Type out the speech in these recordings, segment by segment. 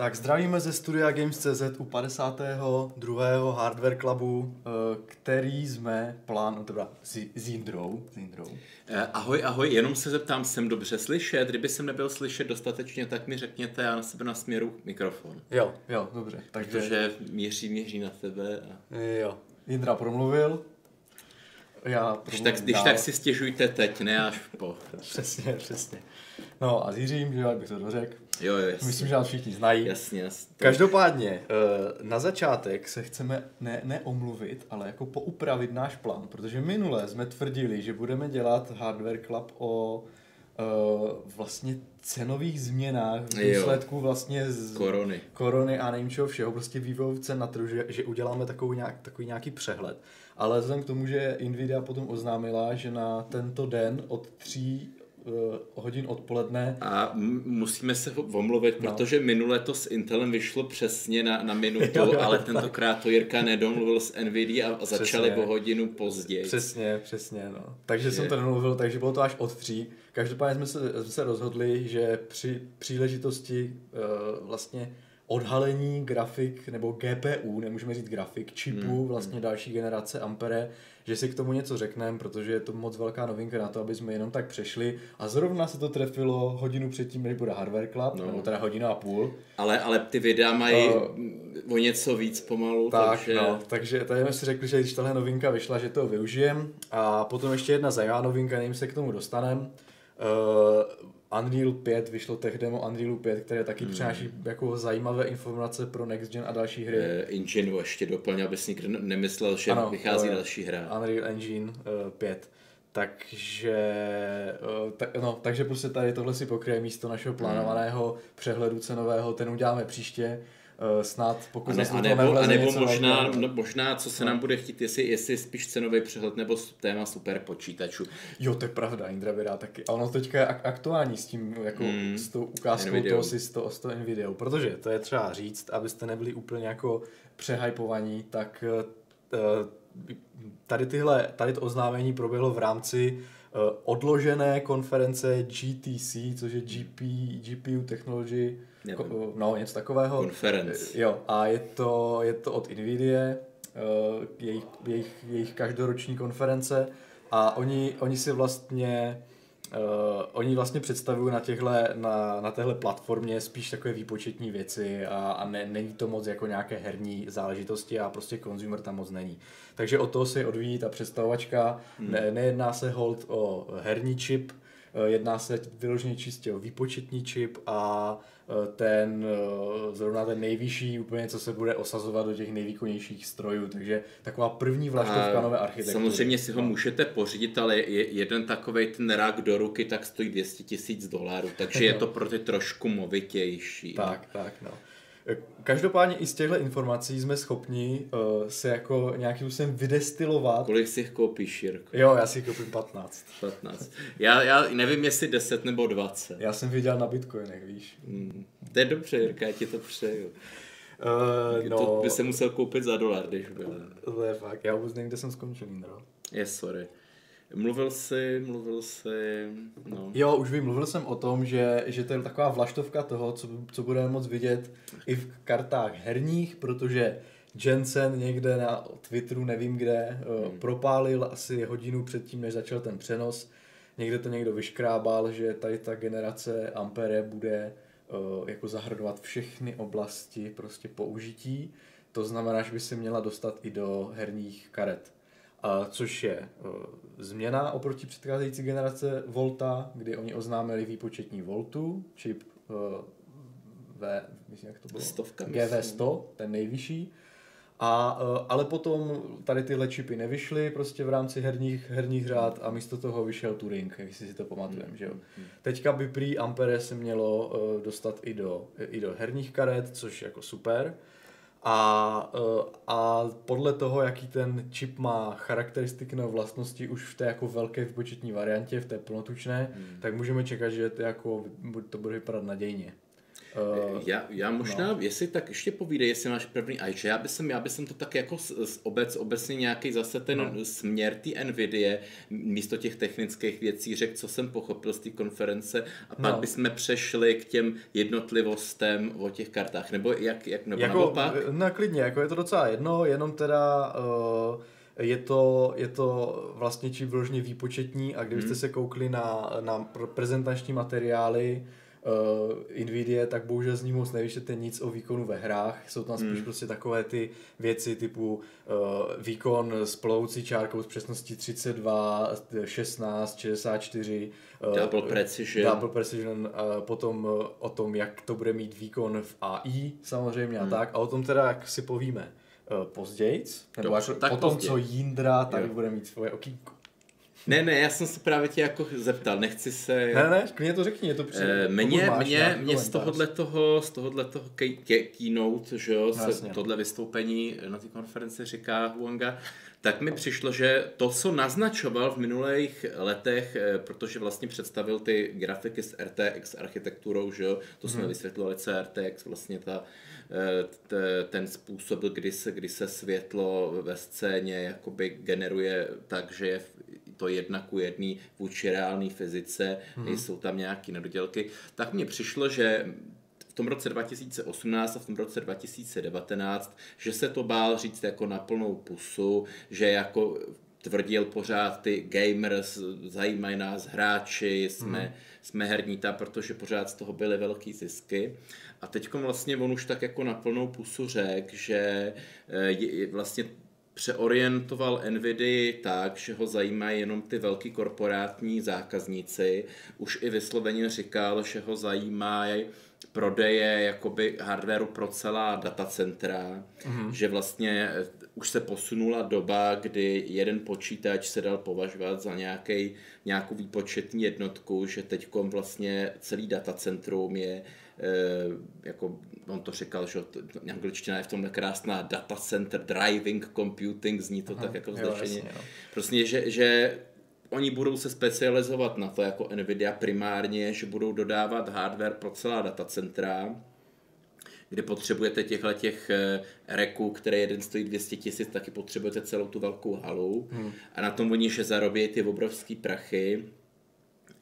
Tak zdravíme ze studia Games.cz u 52. Hardware Clubu, eh, který jsme plán, no teda s, Jindrou. S Jindrou. Eh, ahoj, ahoj, jenom se zeptám, jsem dobře slyšet? Kdyby jsem nebyl slyšet dostatečně, tak mi řekněte, já na sebe nasměru mikrofon. Jo, jo, dobře. Takže... Protože míří, míří na tebe. A... Jo, Jindra promluvil, já když tak, když tak si stěžujte teď, ne až po. přesně, přesně. No a s Jiřím, že bych to dořekl. Jo, jo, jasně. Myslím, že nás všichni znají. Jasně, jasně. Každopádně, eh, na začátek se chceme ne, neomluvit, ale jako poupravit náš plán, protože minule jsme tvrdili, že budeme dělat Hardware Club o uh, vlastně cenových změnách v důsledku vlastně z korony. korony a nevím čeho všeho, prostě vývojovce cen na trhu, že, že uděláme takový, nějak, takový nějaký přehled. Ale vzhledem k tomu, že Nvidia potom oznámila, že na tento den od tří uh, hodin odpoledne. A musíme se omluvit, no. protože minule to s Intelem vyšlo přesně na, na minutu, jo, jo, ale tentokrát to Jirka nedomluvil s Nvidia a začali přesně. o hodinu později. Přesně, přesně, no. Takže je. jsem to nemluvil, takže bylo to až od tří. Každopádně jsme se, jsme se rozhodli, že při příležitosti uh, vlastně odhalení grafik nebo GPU, nemůžeme říct grafik, čipů hmm. vlastně další generace Ampere, že si k tomu něco řekneme, protože je to moc velká novinka na to, aby jsme jenom tak přešli. A zrovna se to trefilo hodinu předtím, než bude Hardware Club, no. nebo teda hodina a půl. Ale, ale ty videa mají uh, o něco víc pomalu. Tak, takže... no, takže tady jsme si řekli, že když tahle novinka vyšla, že to využijem. A potom ještě jedna zajímavá novinka, nevím se k tomu dostaneme. Uh, Unreal 5, vyšlo tech demo Unreal 5, které taky hmm. přináší jako zajímavé informace pro Next Gen a další hry. Uh, engine ještě doplňal, abys nikdo nemyslel, že ano, vychází uh, další hra. Unreal Engine uh, 5. Takže, uh, tak, no, takže prostě tady tohle si pokryje místo našeho plánovaného hmm. přehledu cenového, ten uděláme příště snad, pokud a, ne, a nebo, a nebo možná, no, možná, co se nám bude chtít, jestli, jestli spíš cenový přehled nebo téma super počítačů. Jo, to je pravda, Indra vydá taky. A ono teďka je aktuální s tím, jako mm, s tou ukázkou Nvidia. toho si s to, s to Nvidia. Protože to je třeba říct, abyste nebyli úplně jako přehypovaní, tak uh, tady tyhle, tady to oznámení proběhlo v rámci uh, odložené konference GTC, což je GP, GPU Technology Ko, no, něco takového. Conference. Jo, a je to, je to od NVIDIA, uh, jejich, jejich, jejich každoroční konference a oni, oni si vlastně Uh, oni vlastně představují na, těhle, na, na téhle platformě spíš takové výpočetní věci a, a ne, není to moc jako nějaké herní záležitosti a prostě konzumer tam moc není. Takže o to se odvíjí ta představovačka. Hmm. Ne, nejedná se hold o herní čip, Eh, jedná se vyloženě čistě o výpočetní čip a eh, ten eh, zrovna ten nejvyšší úplně, co se bude osazovat do těch nejvýkonnějších strojů, takže taková první vlaštovka nové architektury. Samozřejmě si ho můžete pořídit, ale jeden takový ten rak do ruky tak stojí 200 tisíc dolarů, takže je to pro ty trošku movitější. Tak, tak, no. Každopádně i z těchto informací jsme schopni uh, se jako nějakým způsobem vydestilovat. Kolik si jich koupíš, Jirko? Jo, já si jich koupím 15. 15. Já, já nevím, jestli 10 nebo 20. Já jsem viděl na bitcoinech, víš. Hmm. To je dobře, Jirka, já ti to přeju. Uh, no, to by se musel koupit za dolar, když byl. To je fakt, já vůbec nevím, kde jsem skončil, no. Je, sorry. Mluvil jsi, mluvil jsi, no. Jo, už vím, mluvil jsem o tom, že, že to je taková vlaštovka toho, co, co budeme moc vidět i v kartách herních, protože Jensen někde na Twitteru, nevím kde, eh, hmm. propálil asi hodinu předtím, než začal ten přenos. Někde to někdo vyškrábal, že tady ta generace Ampere bude uh, jako zahrnovat všechny oblasti prostě použití. To znamená, že by se měla dostat i do herních karet což je uh, změna oproti předcházející generace Volta, kdy oni oznámili výpočetní Voltu, čip uh, v, myslím, jak to bylo? Stovka, GV100, ten nejvyšší. A, uh, ale potom tady tyhle čipy nevyšly prostě v rámci herních, herních řád a místo toho vyšel Turing, jestli si to pamatujeme, hmm. že jo. Hmm. Teďka by prý Ampere se mělo dostat i do, i do herních karet, což je jako super. A, eh, a podle toho, jaký ten čip má charakteristiky nebo vlastnosti už v té jako velké výpočetní variantě, v té plnotučné, hmm. tak můžeme čekat, že to, jako, to bude vypadat nadějně. Uh, já, já možná, no. jestli tak ještě povídej, jestli máš první že já bych já bych to tak jako z, obec, obecně nějaký zase ten no. směr té NVIDIA místo těch technických věcí řekl, co jsem pochopil z té konference a pak no. bychom přešli k těm jednotlivostem o těch kartách, nebo jak, jak nebo jako, naopak? No klidně, jako je to docela jedno, jenom teda uh, je to, je to vlastně vložně výpočetní a kdybyste hmm. se koukli na, na prezentační materiály uh, Nvidia, tak bohužel z ní moc nevyšete nic o výkonu ve hrách. Jsou tam spíš hmm. prostě takové ty věci typu uh, výkon s ploucí čárkou s přesností 32, 16, 64. Uh, double Precision. Double Precision. Uh, potom uh, o tom, jak to bude mít výkon v AI samozřejmě hmm. a tak. A o tom teda, jak si povíme uh, později, nebo až tak potom, později. co Jindra tady jo. bude mít svoje okýnko. Ne, ne, já jsem se právě tě jako zeptal, nechci se... Ne, ne, klidně to řekni, je to přijde. E, mě, mě, mě z tohohle toho, z tohohle toho keynote, že jo, no, se tohle vystoupení na té konferenci říká Huanga, tak mi přišlo, že to, co naznačoval v minulých letech, eh, protože vlastně představil ty grafiky s RTX architekturou, že jo, to jsme hmm. vysvětlovali, co RTX, vlastně ta ten způsob, kdy se, kdy se světlo ve scéně jakoby generuje tak, že je to jedna ku jedný vůči reálné fyzice, mm-hmm. nejsou tam nějaké nedodělky, tak mně přišlo, že v tom roce 2018 a v tom roce 2019, že se to bál říct jako na plnou pusu, že jako tvrdil pořád ty gamers, zajímají nás hráči, jsme, mm. jsme herníta, protože pořád z toho byly velký zisky. A teď vlastně on už tak jako na plnou pusu řekl, že eh, je, vlastně přeorientoval Nvidia tak, že ho zajímají jenom ty velký korporátní zákazníci. Už i vysloveně říkal, že ho zajímají prodeje jakoby hardwareu pro celá datacentra, mm-hmm. že vlastně eh, už se posunula doba, kdy jeden počítač se dal považovat za nějaký, nějakou výpočetní jednotku, že teď vlastně celý datacentrum je Eh, jako on to říkal, že angličtina je v tom krásná data center driving computing, zní to Aha, tak jako vzdešeně. Prostě, že, že oni budou se specializovat na to jako Nvidia primárně, že budou dodávat hardware pro celá datacentra, kde potřebujete těchto těch eh, reků, které jeden stojí 200 tisíc, taky potřebujete celou tu velkou halu. Hmm. A na tom oni, že zarobí ty obrovský prachy,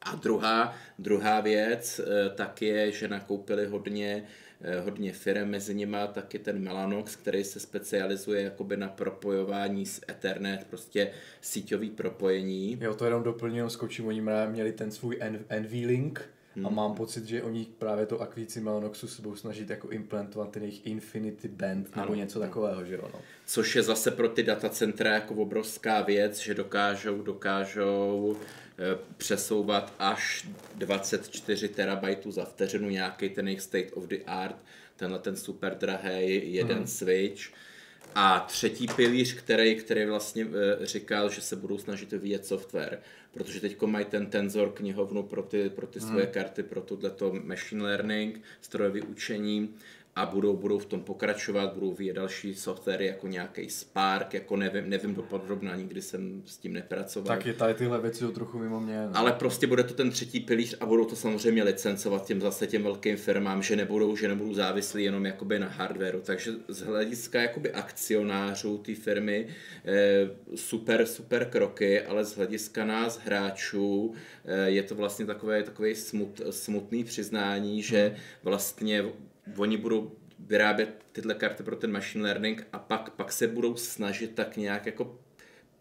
a druhá, druhá věc eh, tak je, že nakoupili hodně, eh, hodně firm, mezi nimi taky ten Melanox, který se specializuje jakoby na propojování s Ethernet, prostě síťový propojení. Jo, to jenom doplním, skočím, oni měli ten svůj NV-Link, Hmm. A mám pocit, že oni právě to akvíci Melanoxu se budou snažit jako implementovat ten jejich Infinity Band nebo ano. něco takového, že jo. No. Což je zase pro ty datacentra jako obrovská věc, že dokážou, dokážou Eh, přesouvat až 24 terabajtů za vteřinu, nějaký ten jejich state of the art, tenhle ten super drahý jeden hmm. switch. A třetí pilíř, který, který vlastně e, říkal, že se budou snažit vyvíjet software, protože teď mají ten Tensor knihovnu pro ty, pro ty svoje hmm. karty, pro tohleto machine learning, strojové učení a budou, budou v tom pokračovat, budou vyjet další software jako nějaký Spark, jako nevím, nevím dopodrobná, nikdy jsem s tím nepracoval. Tak je tady tyhle věci jsou trochu mimo mě. Ne? Ale prostě bude to ten třetí pilíř a budou to samozřejmě licencovat těm zase těm velkým firmám, že nebudou, že nebudou závislí jenom jakoby na hardwareu. Takže z hlediska jakoby akcionářů té firmy eh, super, super kroky, ale z hlediska nás hráčů eh, je to vlastně takové, takové smut, smutný přiznání, že hmm. vlastně oni budou vyrábět tyhle karty pro ten machine learning a pak, pak se budou snažit tak nějak jako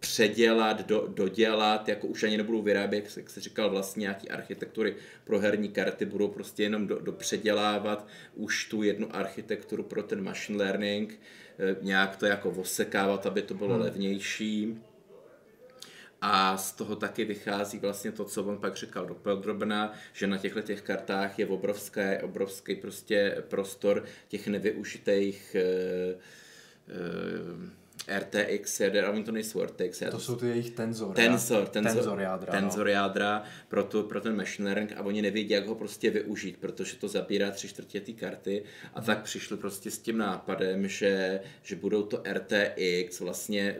předělat, do, dodělat, jako už ani nebudou vyrábět, jak se říkal, vlastně nějaký architektury pro herní karty, budou prostě jenom do, dopředělávat už tu jednu architekturu pro ten machine learning, eh, nějak to jako osekávat, aby to bylo hmm. levnější a z toho taky vychází vlastně to, co on pak říkal do podrobna, že na těchto těch kartách je obrovské, obrovský prostě prostor těch nevyužitých uh, uh, RTX jader, ale to nejsou RTX jader. To jsou ty jejich tenzor. Tenzor, tenzor, tenzor jádra. Tenzor no. jádra pro, to, pro ten machine learning a oni nevědí, jak ho prostě využít, protože to zabírá tři čtvrtě té karty a hmm. tak přišli prostě s tím nápadem, že, že budou to RTX vlastně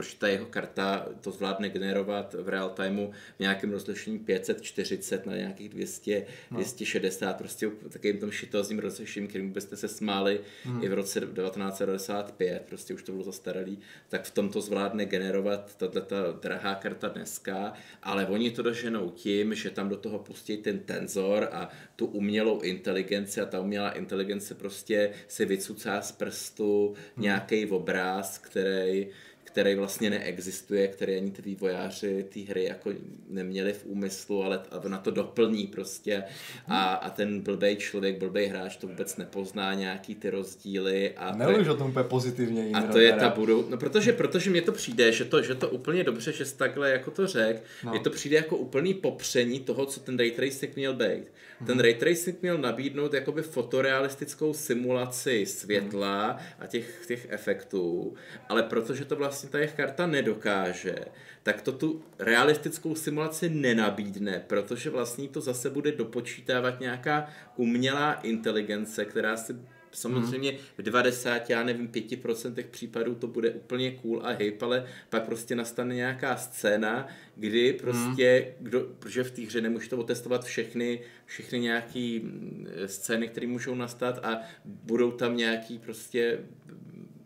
protože ta jeho karta to zvládne generovat v real timeu v nějakém rozlišení 540 na nějakých 200, no. 260, prostě takovým tom šitozním rozlišením, kterým byste se smáli hmm. i v roce 1995, prostě už to bylo zastaralý, tak v tom to zvládne generovat tato drahá karta dneska, ale oni to doženou tím, že tam do toho pustí ten tenzor a tu umělou inteligenci a ta umělá inteligence prostě se vycucá z prstu hmm. nějaký obráz, který který vlastně neexistuje, který ani ty vývojáři ty hry jako neměli v úmyslu, ale na to doplní prostě a, a ten blbej člověk, blbej hráč to vůbec nepozná nějaký ty rozdíly. A Nemluvíš o tom úplně pozitivně. A to je ta budou, no protože, protože mně to přijde, že to, že to úplně dobře, že jsi takhle jako to řek, no. mně to přijde jako úplný popření toho, co ten ray tracing měl být. Ten ray tracing měl nabídnout jakoby fotorealistickou simulaci světla a těch, těch efektů, ale protože to vlastně ta jejich karta nedokáže, tak to tu realistickou simulaci nenabídne, protože vlastně to zase bude dopočítávat nějaká umělá inteligence, která si Samozřejmě v 90, já nevím, 5% případů to bude úplně cool a hype, ale pak prostě nastane nějaká scéna, kdy prostě, hmm. kdo, protože v té hře nemůžete otestovat všechny, všechny nějaký mm, scény, které můžou nastat a budou tam nějaký prostě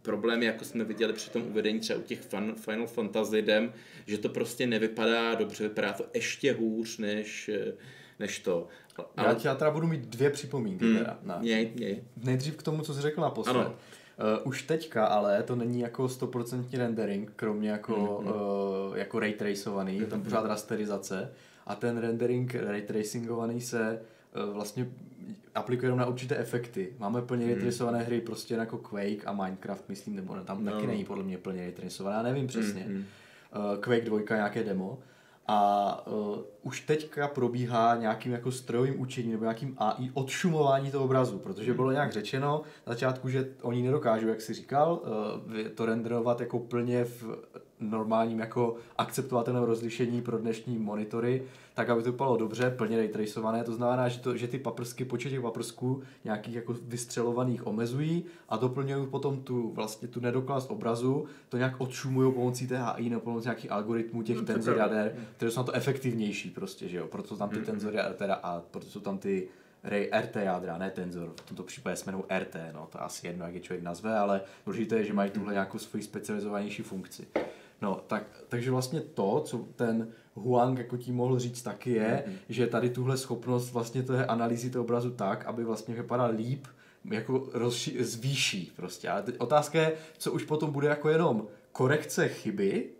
problémy, jako jsme viděli při tom uvedení třeba u těch Final Fantasy dem, že to prostě nevypadá dobře, vypadá to ještě hůř než, než to. Ale... Já, já teda budu mít dvě připomínky. Hmm. Teda, na... Měj, měj. Nejdřív k tomu, co jsi řekl naposled. Ano. Uh, už teďka ale to není jako 100% rendering, kromě jako, mm, mm. Uh, jako ray tracovaný, je tam hmm. pořád rasterizace a ten rendering ray tracingovaný se uh, vlastně aplikuje jenom na určité efekty. Máme plně mm. raytracované hry prostě jako Quake a Minecraft, myslím, nebo tam no. taky není podle mě plně raytracované, já nevím přesně. Mm. Uh, Quake 2 nějaké demo a uh, už teďka probíhá nějakým jako strojovým učením nebo nějakým AI odšumování toho obrazu, protože bylo nějak řečeno na začátku, že oni nedokážou, jak jsi říkal, uh, to renderovat jako plně v normálním jako akceptovatelném rozlišení pro dnešní monitory, tak aby to vypadalo dobře, plně raytracované. To znamená, že, to, že ty paprsky, počet těch paprsků nějakých jako vystřelovaných omezují a doplňují potom tu vlastně tu nedoklast obrazu, to nějak odšumují pomocí té AI nebo pomocí nějakých algoritmů těch no, tenzor jader, které jsou na to efektivnější prostě, že jo. Proto tam ty mm-hmm. tenzory teda a proto jsou tam ty Ray RT jádra, ne tenzor, v tomto případě se RT, no to je asi jedno, jak je člověk nazve, ale důležité je, že mají tuhle nějakou svoji specializovanější funkci. No, tak, takže vlastně to, co ten Huang jako tím mohl říct taky je, mm-hmm. že tady tuhle schopnost vlastně té analýzy toho obrazu tak, aby vlastně vypadal líp, jako rozši- zvýší prostě. A teď otázka je, co už potom bude jako jenom korekce chyby,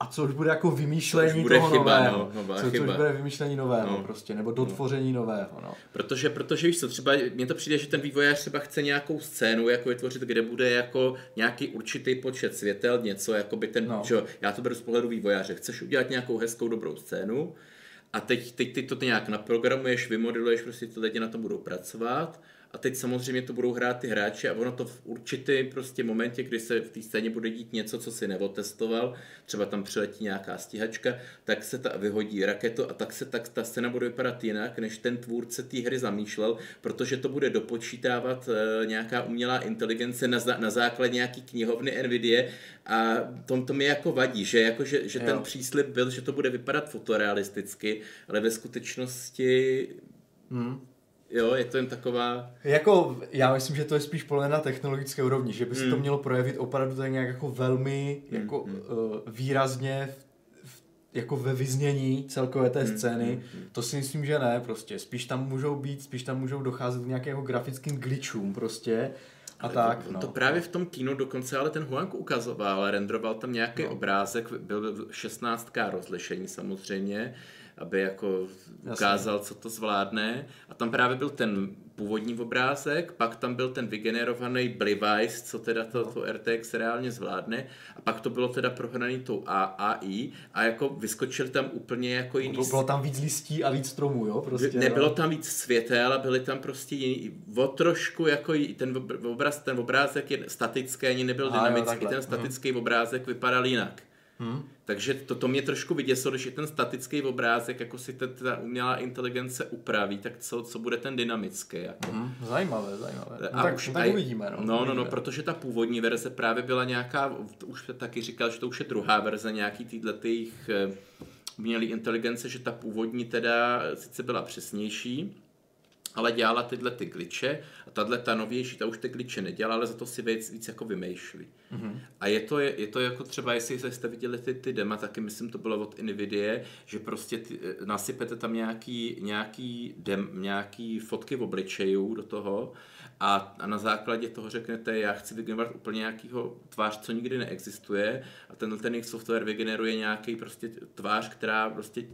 a co už bude jako vymýšlení bude toho chyba, nového. No, co, chyba. co už bude vymýšlení nového no. prostě, nebo dotvoření no. nového. No. Protože, protože víš co, třeba mně to přijde, že ten vývojář třeba chce nějakou scénu jako vytvořit, kde bude jako nějaký určitý počet světel, něco jako by ten, no. že, já to beru z pohledu vývojáře, chceš udělat nějakou hezkou dobrou scénu a teď, teď ty to nějak naprogramuješ, vymodeluješ, prostě ty lidi na to budou pracovat a teď samozřejmě to budou hrát ty hráči a ono to v určitý prostě momentě, kdy se v té scéně bude dít něco, co si neotestoval, třeba tam přiletí nějaká stíhačka, tak se ta vyhodí raketu a tak se tak ta scéna bude vypadat jinak, než ten tvůrce té hry zamýšlel, protože to bude dopočítávat e, nějaká umělá inteligence na, na základě nějaký knihovny NVIDIA a tom to mi jako vadí, že, jako, že, že ten příslip byl, že to bude vypadat fotorealisticky, ale ve skutečnosti hmm Jo, je to jen taková... Jako, já myslím, že to je spíš podle na technologické úrovni, že by se mm. to hmm. mělo projevit opravdu tak nějak jako velmi mm. jako mm. Uh, výrazně v, jako ve vyznění celkové té mm. scény. Mm. To si myslím, že ne, prostě. Spíš tam můžou být, spíš tam můžou docházet k nějakého grafickým glitchům prostě. A ale tak, to, no. to právě v tom kínu dokonce ale ten Huang ukazoval, renderoval tam nějaký no. obrázek, byl 16 rozlišení samozřejmě, aby jako ukázal, co to zvládne. A tam právě byl ten původní obrázek, pak tam byl ten vygenerovaný Blivice, co teda to, to RTX reálně zvládne, a pak to bylo teda prohraný tou AI a jako vyskočil tam úplně jako jiný... Bylo tam víc listí a víc stromů, jo? Prostě, Nebylo no. tam víc světel a byly tam prostě jiný, o trošku jako ten, obraz, ten obrázek je statický, ani nebyl a dynamický, jo, ten statický hmm. obrázek vypadal jinak. Hmm. Takže to, to mě trošku vyděsilo, když je ten statický obrázek, jako si ta, ta umělá inteligence upraví, tak co, co bude ten dynamický. Jako. Hmm. Zajímavé, zajímavé. No, a tak, už, tak uvidíme. No, no, no, no, protože ta původní verze právě byla nějaká, už taky říkal, že to už je druhá verze nějaký týhle těch eh, umělé inteligence, že ta původní teda sice byla přesnější, ale dělala tyhle ty glitche a tahle ta novější, ta už ty glitche nedělala, ale za to si víc, víc jako vymýšlí. Mm-hmm. A je to, je, je to jako třeba, jestli jste viděli ty, ty dema, taky myslím, to bylo od Nvidia, že prostě ty, eh, nasypete tam nějaký, nějaký, dem, nějaký fotky v obličejů do toho a, a na základě toho řeknete, já chci vygenerovat úplně nějakýho tvář, co nikdy neexistuje a ten ten software vygeneruje nějaký prostě tvář, která prostě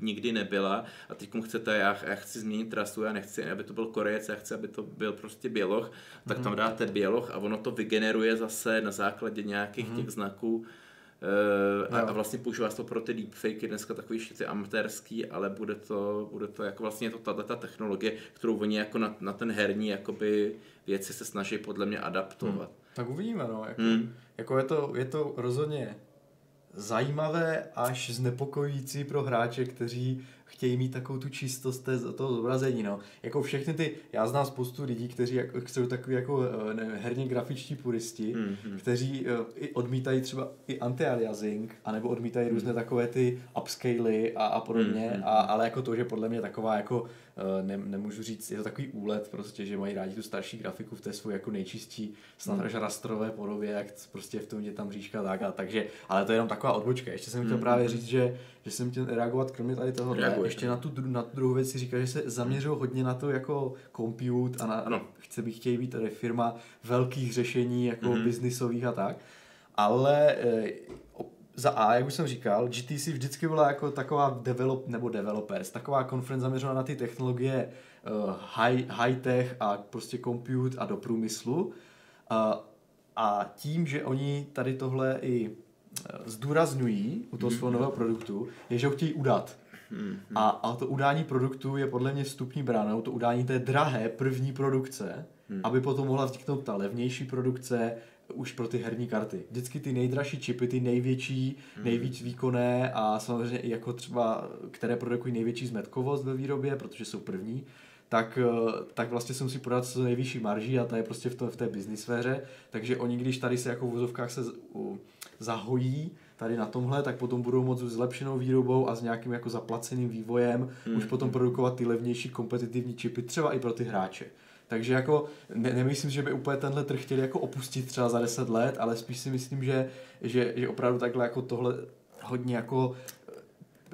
nikdy nebyla a teď chcete, já, já chci změnit trasu, já nechci, aby to byl Korejec, já chci, aby to byl prostě běloch, tak mm-hmm. tam dáte běloch a ono to vygeneruje zase na základě nějakých mm-hmm. těch znaků a, a vlastně používá se to pro ty deepfakey, dneska takový ty amatérský, ale bude to, bude to jako vlastně to tato ta technologie, kterou oni jako na, na ten herní jakoby věci se snaží podle mě adaptovat. Hmm. Tak uvidíme, no. Jako, hmm. jako je, to, je to rozhodně zajímavé až znepokojící pro hráče, kteří chtějí mít takovou tu čistost té, toho zobrazení, no. Jako všechny ty, já znám spoustu lidí, kteří jako, jsou takový jako eh, ne, herně grafičtí puristi, mm-hmm. kteří uh, i odmítají třeba i anti-aliasing, anebo odmítají mm-hmm. různé takové ty upscaly a, a podobně, mm-hmm. a, ale jako to, že podle mě taková jako ne, nemůžu říct, je to takový úlet prostě, že mají rádi tu starší grafiku v té své jako nejčistší, snad až hmm. rastrové podobě, jak prostě v tom je tam říška tak a takže, ale to je jenom taková odbočka. Ještě jsem chtěl mm. právě říct, že, že jsem chtěl reagovat kromě tady toho, ještě na tu, na tu druhou věc si říkal, že se zaměřují hodně na to jako compute a na, ano. chce bych chtějí být tady firma velkých řešení jako mm. biznisových a tak. Ale e, za A, jak už jsem říkal, GTC vždycky byla jako taková develop, nebo developers, taková konference zaměřená na ty technologie uh, high, high tech a prostě compute a do průmyslu. Uh, a tím, že oni tady tohle i eh, zdůrazňují u toho svého mhm. nového produktu, je, že ho chtějí udat. Mm-hmm. A, a to udání produktu je podle mě vstupní bránou, to udání té drahé první produkce, mm. aby potom mohla vzniknout ta levnější produkce, už pro ty herní karty. Vždycky ty nejdražší čipy, ty největší, mm. nejvíc výkonné a samozřejmě i jako třeba, které produkují největší zmetkovost ve výrobě, protože jsou první, tak, eh, tak vlastně se musí prodat co nejvyšší marží a ta je prostě v, to, v té business sféře, takže oni, když tady se jako v vozovkách se uh, zahojí tady na tomhle, tak potom budou moct s zlepšenou výrobou a s nějakým jako zaplaceným vývojem mm. už potom produkovat ty levnější kompetitivní čipy, třeba i pro ty hráče. Takže jako ne, nemyslím, že by úplně tenhle trh chtěli jako opustit třeba za 10 let, ale spíš si myslím, že, že, že opravdu takhle jako tohle hodně jako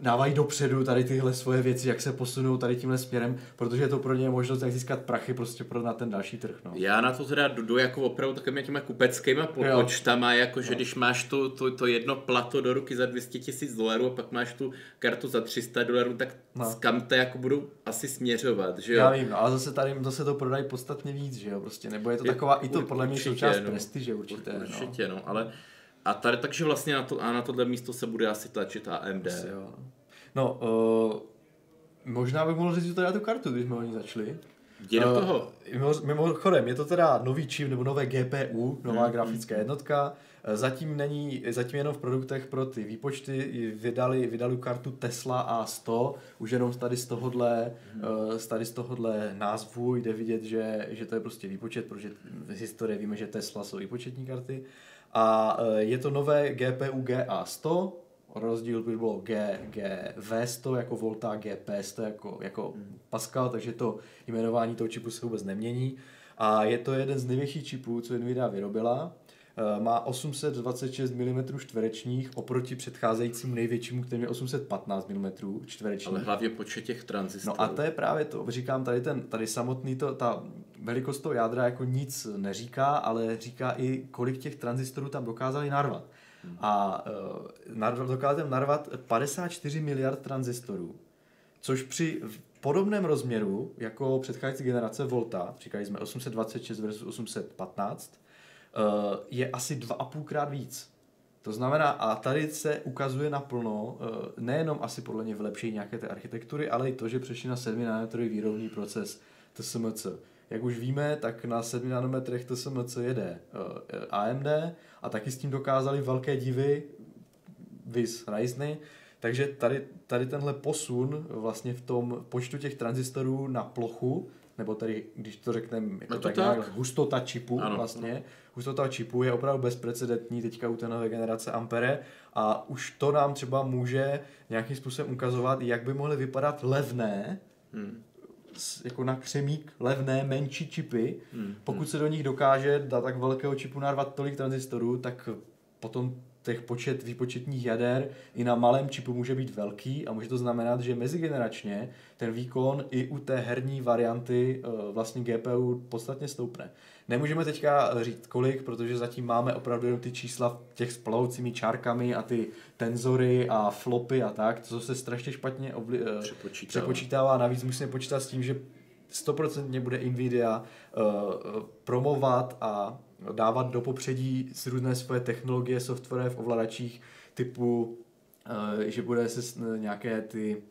dávají dopředu tady tyhle svoje věci, jak se posunou tady tímhle směrem, protože je to pro ně možnost, jak získat prachy prostě pro na ten další trh. No. Já na to teda jdu jako opravdu takovými těma kupeckýma počtama, jako že no. když máš tu, tu, to jedno plato do ruky za 200 tisíc dolarů a pak máš tu kartu za 300 dolarů, tak no. kam to jako budou asi směřovat, že jo? Já vím, no, ale zase tady zase to prodají podstatně víc, že jo, prostě, nebo je to je, taková, i to podle mě součást no, prestiže určitě. Určitě, no, no ale a tady, takže vlastně na, to, a na tohle místo se bude asi tlačit AMD. Asi jo. No, uh, možná bych mohl říct teda tu kartu, když jsme o ní začali. Jde do toho. Uh, mimochodem, je to teda nový čip nebo nové GPU, nová hmm. grafická jednotka. Eh, zatím není, zatím jenom v produktech pro ty výpočty vydali, vydali kartu Tesla A100, už jenom tady z tohohle, hmm. uh, tady z tohohle názvu jde vidět, že, že to je prostě výpočet, protože z historie víme, že Tesla jsou výpočetní karty. A uh, je to nové GPU GA100, rozdíl by bylo G, G, V100 jako Volta, G, P100 jako, jako hmm. Pascal, takže to jmenování toho čipu se vůbec nemění. A je to jeden z největších čipů, co Nvidia vyrobila. Eh, má 826 mm čtverečních oproti předcházejícímu největšímu, který je 815 mm čtverečních. Ale hlavně počet těch tranzistorů. No a to je právě to, říkám, tady, ten, tady samotný to, ta velikost toho jádra jako nic neříká, ale říká i, kolik těch tranzistorů tam dokázali narvat. A uh, dokázal narvat 54 miliard tranzistorů, což při podobném rozměru jako předcházející generace Volta, říkali jsme 826 versus 815, uh, je asi 2,5 krát víc. To znamená, a tady se ukazuje naplno, uh, nejenom asi podle mě vylepšení nějaké té architektury, ale i to, že přešli na 7 nanometrový výrobní proces TSMC. Jak už víme, tak na 7 nanometrech TSMC jede uh, AMD a taky s tím dokázali velké divy vis Ryzeny, takže tady, tady tenhle posun vlastně v tom počtu těch tranzistorů na plochu, nebo tady, když to řekneme, jako to tak, tak. Nějak, hustota čipu ano. vlastně, hustota čipu je opravdu bezprecedentní teďka u té nové generace Ampere a už to nám třeba může nějakým způsobem ukazovat, jak by mohly vypadat levné, hmm. jako na křemík levné, menší čipy. Hmm. Pokud se do nich dokáže dát tak velkého čipu narvat tolik tranzistorů, tak potom těch počet výpočetních jader i na malém čipu může být velký a může to znamenat, že mezigeneračně ten výkon i u té herní varianty eh, vlastně GPU podstatně stoupne. Nemůžeme teďka říct kolik, protože zatím máme opravdu jenom ty čísla těch s plovoucími čárkami a ty tenzory a flopy a tak, to se strašně špatně obli- eh, přepočítává. přepočítává. Navíc musíme počítat s tím, že 100% bude Nvidia uh, promovat a dávat do popředí z různé svoje technologie, software v ovladačích typu, uh, že bude se nějaké ty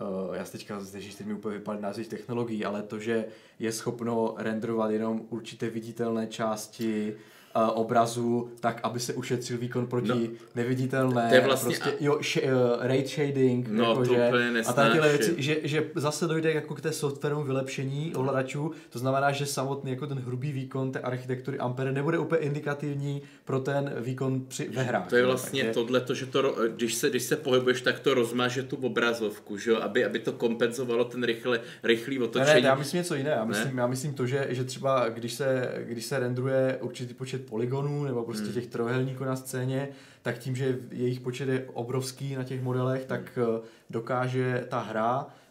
Uh, já se teďka, že teď mi úplně vypadá název technologií, ale to, že je schopno renderovat jenom určité viditelné části obrazu, tak aby se ušetřil výkon proti no, neviditelné, to je vlastně prostě, a... jo, sh, uh, ray shading, no, jako, to že, a tady tyhle věci, že, že zase dojde jako k té softwarovému vylepšení ovladačů, to znamená, že samotný jako ten hrubý výkon té architektury Ampere nebude úplně indikativní pro ten výkon při, ve hrách. To je vlastně takže... tohle, to, že to, když se, když se pohybuješ, tak to rozmaže tu obrazovku, že jo, aby, aby to kompenzovalo ten rychle, rychlý otočení. Ne, ne, já myslím něco jiné, já myslím, já myslím to, že, že třeba když se, když se rendruje určitý počet polygonů nebo prostě hmm. těch trojuhelníků na scéně, tak tím, že jejich počet je obrovský na těch modelech, tak hmm. dokáže ta hra Eh,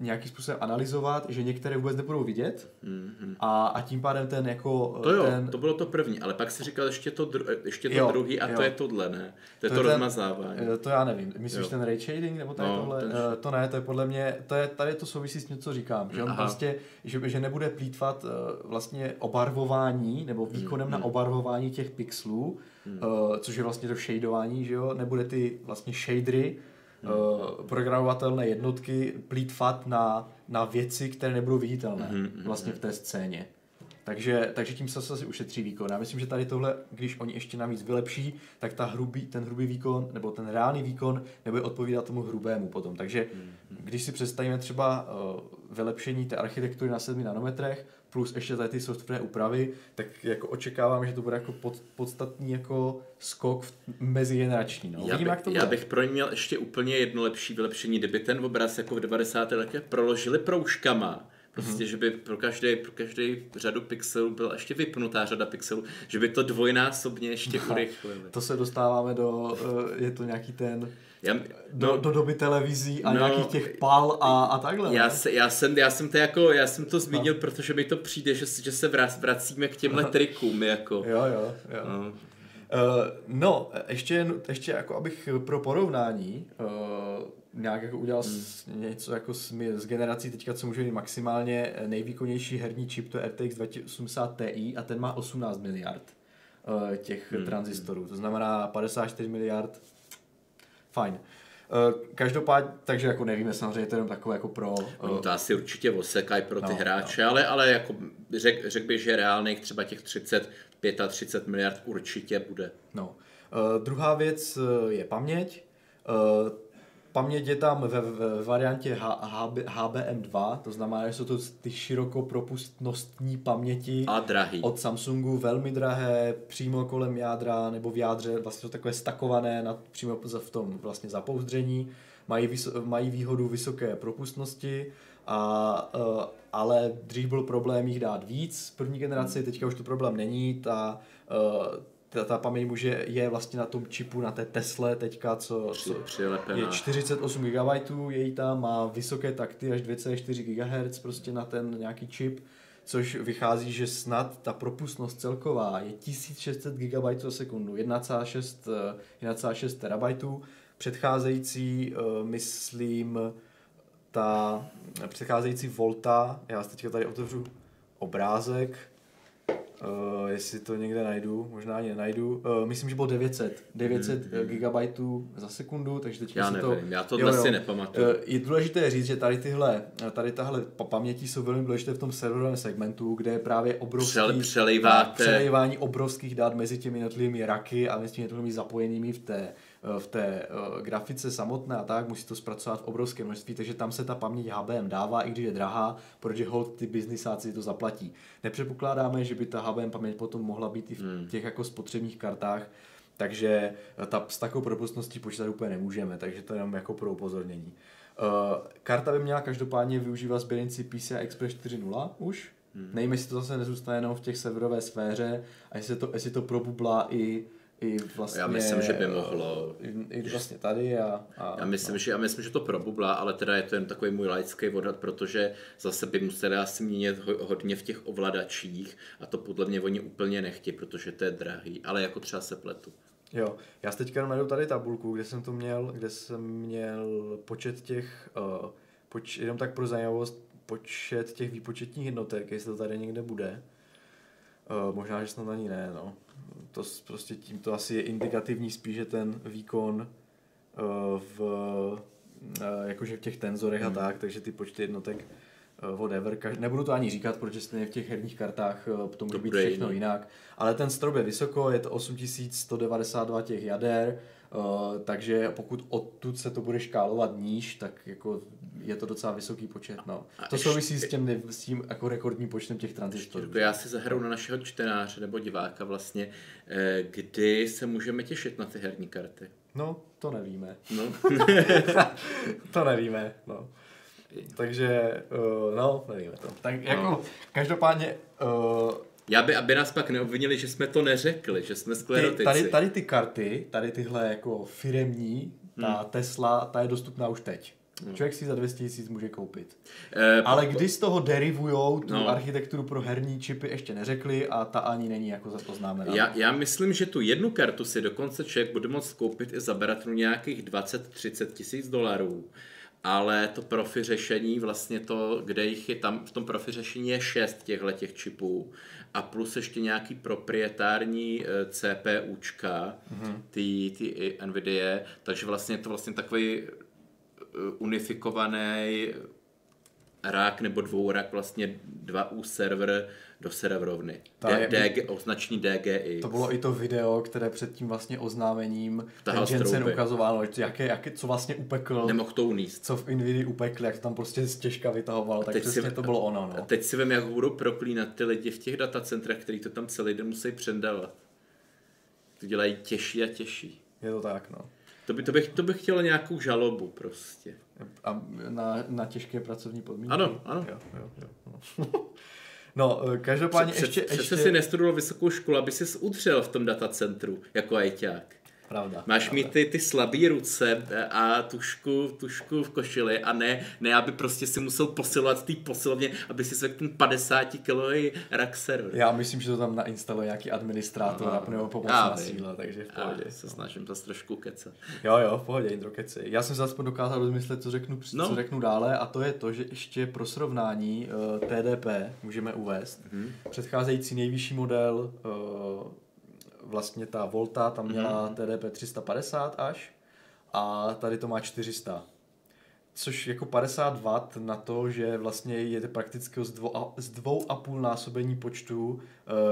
nějakým způsobem analyzovat, že některé vůbec nebudou vidět mm-hmm. a, a tím pádem ten jako... Eh, to jo, ten... to bylo to první, ale pak si říkal ještě to, dru- ještě to jo, druhý a jo. to je tohle, ne? To je to, to je rozmazávání. Ten, to já nevím. Myslíš jo. ten ray shading nebo tady no, tohle? Ten... To ne, to je podle mě, to je, tady to souvisí s tím, co říkám, že on Aha. prostě, že, že nebude plítvat vlastně obarvování nebo výkonem mm, na obarvování těch pixelů, mm. uh, což je vlastně to shadování, že jo, nebude ty vlastně shadery, hmm. programovatelné jednotky plítvat na, na věci, které nebudou viditelné hmm. vlastně v té scéně. Takže, takže tím se asi ušetří výkon. Já myslím, že tady tohle, když oni ještě navíc vylepší, tak ta hrubý, ten hrubý výkon, nebo ten reálný výkon, nebude odpovídat tomu hrubému potom. Takže když si představíme třeba uh, vylepšení té architektury na 7 nanometrech, plus ještě tady ty softwarové úpravy, tak jako očekávám, že to bude jako pod, podstatný jako skok v, mezigenerační. No. Já, Vidím, by, jak to já bych pro ně měl ještě úplně jedno lepší vylepšení, kdyby ten obraz jako v 90. letech proložili proužkama, Prostě, mm-hmm. že by pro každý, pro každý řadu pixelů byla ještě vypnutá řada pixelů, že by to dvojnásobně ještě urychlili. To se dostáváme do, eh, je to nějaký ten já, no, do, do doby televizí a no, nějakých těch pal a, a takhle. Já, se, já, jsem, já, jsem to jako, já jsem to zmínil, no. protože mi to přijde, že, že se vracíme k těmhle trikům. Jako. Jo, jo, jo. No. Uh, no, ještě, ještě jako abych pro porovnání uh, nějak jako udělal hmm. něco jako s, s generací teďka, co může být maximálně nejvýkonnější herní čip, to je RTX 2080 Ti a ten má 18 miliard uh, těch hmm. tranzistorů, to znamená 54 miliard fajn. Eh, každopádně, takže jako nevíme, samozřejmě to je jenom takové jako pro... No to asi určitě osekají pro ty no, hráče, no. ale, ale jako řek, řek bych, že reálných třeba těch 30, 35 miliard určitě bude. No. Uh, druhá věc je paměť. Uh, Paměť je tam ve, ve variantě HB, HBM2, to znamená, že jsou to ty širokopropustnostní paměti a drahý. od Samsungu, velmi drahé, přímo kolem jádra nebo v jádře, vlastně jsou takové stakované na, přímo v tom vlastně zapouzdření, mají, vyso, mají výhodu vysoké propustnosti, a, uh, ale dřív byl problém jich dát víc, první generaci, teďka už to problém není, ta uh, ta, ta paměť může, je vlastně na tom čipu, na té Tesle teďka, co, co je 48 GB, její tam, má vysoké takty až 2,4 GHz prostě na ten nějaký čip, což vychází, že snad ta propustnost celková je 1600 GB za sekundu, 1,6 1,6 TB. Předcházející, uh, myslím, ta předcházející Volta, já teďka tady otevřu obrázek, Uh, jestli to někde najdu, možná ani nenajdu. Uh, myslím, že bylo 900. 900 mm, mm. gigabajtů za sekundu, takže teď já nevím, to... já tohle jo, jo. si nepamatuju. Uh, je důležité říct, že tady tyhle, tady tahle paměti jsou velmi důležité v tom serverovém segmentu, kde je právě obrovský Přel, přelejváte... přelejvání obrovských dat mezi těmi jednotlivými raky a mezi těmi jednotlivými zapojenými v té v té uh, grafice samotné a tak, musí to zpracovat v obrovské množství, takže tam se ta paměť HBM dává, i když je drahá, protože hold ty biznisáci to zaplatí. Nepředpokládáme, že by ta HBM paměť potom mohla být i v hmm. těch jako spotřebních kartách, takže ta, s takovou propustností počítat úplně nemůžeme, takže to je jenom jako pro upozornění. Uh, karta by měla každopádně využívat sběrnici PCI Express 4.0 už. Hmm. Nevím, jestli to zase nezůstane jenom v těch serverové sféře a jestli to, jestli to probublá i i vlastně, já myslím, že by mohlo. I, i vlastně tady a, a já, myslím, no. že, já myslím, že to probublá, ale teda je to jen takový můj laický odhad, protože zase by museli asi měnit hodně v těch ovladačích a to podle mě oni úplně nechtějí, protože to je drahý, ale jako třeba se pletu. Jo, já si teďka najdu tady tabulku, kde jsem to měl, kde jsem měl počet těch, uh, poč, jenom tak pro zajímavost, počet těch výpočetních jednotek, jestli to tady někde bude. Uh, možná, že snad ani ne, no. To prostě tím to asi je indikativní spíše ten výkon uh, v, uh, jakože v těch tenzorech hmm. a tak, takže ty počty jednotek uh, whatever. Nebudu to ani říkat, protože stejně v těch herních kartách to může být všechno jinak. Ale ten strop je vysoko, je to 8192 těch jader, Uh, takže pokud odtud se to bude škálovat níž, tak jako je to docela vysoký počet. No. To ještě, souvisí s tím, s tím jako rekordním počtem těch tranzistorů. Já si zahraju na našeho čtenáře nebo diváka vlastně, eh, kdy se můžeme těšit na ty herní karty. No, to nevíme. No. to nevíme, no. Takže, uh, no, nevíme to. Tak jako, no. každopádně, uh, já by, aby nás pak neobvinili, že jsme to neřekli, že jsme sklerotici. tady, tady ty karty, tady tyhle jako firemní, ta hmm. Tesla, ta je dostupná už teď. Hmm. Člověk si za 200 tisíc může koupit. E, Ale po, kdy z toho derivujou tu no. architekturu pro herní čipy ještě neřekli a ta ani není jako za to znamená. Já, já myslím, že tu jednu kartu si dokonce člověk bude moct koupit i za beratnu nějakých 20-30 tisíc dolarů ale to profi řešení, vlastně to, kde jich je tam, v tom profi řešení je šest těchto těch čipů a plus ještě nějaký proprietární eh, CPUčka, mm-hmm. ty, ty NVIDIA, takže vlastně je to vlastně takový eh, unifikovaný rák nebo dvourak, vlastně dva U server do serverovny. D- DG, označení DGI. To bylo i to video, které před tím vlastně oznámením Tahal ten Jensen ukazoval, jaké, jaké, co vlastně upekl. Nemohl to uníst. Co v Nvidia upekl, jak to tam prostě těžka vytahoval, tak přesně si, to bylo ono. No. teď si vím, jak budou proklínat ty lidi v těch datacentrech, kteří to tam celý den musí předávat. To dělají těžší a těžší. Je to tak, no. To, by, to, bych, to bych chtěl nějakou žalobu prostě. A na, na těžké pracovní podmínky? Ano, ano. Jo, jo, jo. No. No, eh, každopádně před, ještě... Přece ještě... si nestudoval vysokou školu, aby si udřel v tom datacentru, jako ajťák. Pravda. Máš pravda. mít ty, ty slabé ruce a tušku, tušku v košili a ne, ne aby prostě si musel posilovat té posilovně, aby si svek ten 50 kilový rack server. Já myslím, že to tam nainstaluje nějaký administrátor a nebo pomocná síla, takže v pohodě. Já se snažím to trošku kecat. Jo, jo, v pohodě, Indro, keci. Já jsem se aspoň dokázal rozmyslet, co řeknu, no. co řeknu dále a to je to, že ještě pro srovnání uh, eh, TDP můžeme uvést. Mm-hmm. Předcházející nejvyšší model uh, vlastně ta Volta tam měla mm-hmm. TDP 350 až a tady to má 400. Což jako 50 W na to, že vlastně je prakticky z dvou, a, z dvou a půl násobení počtu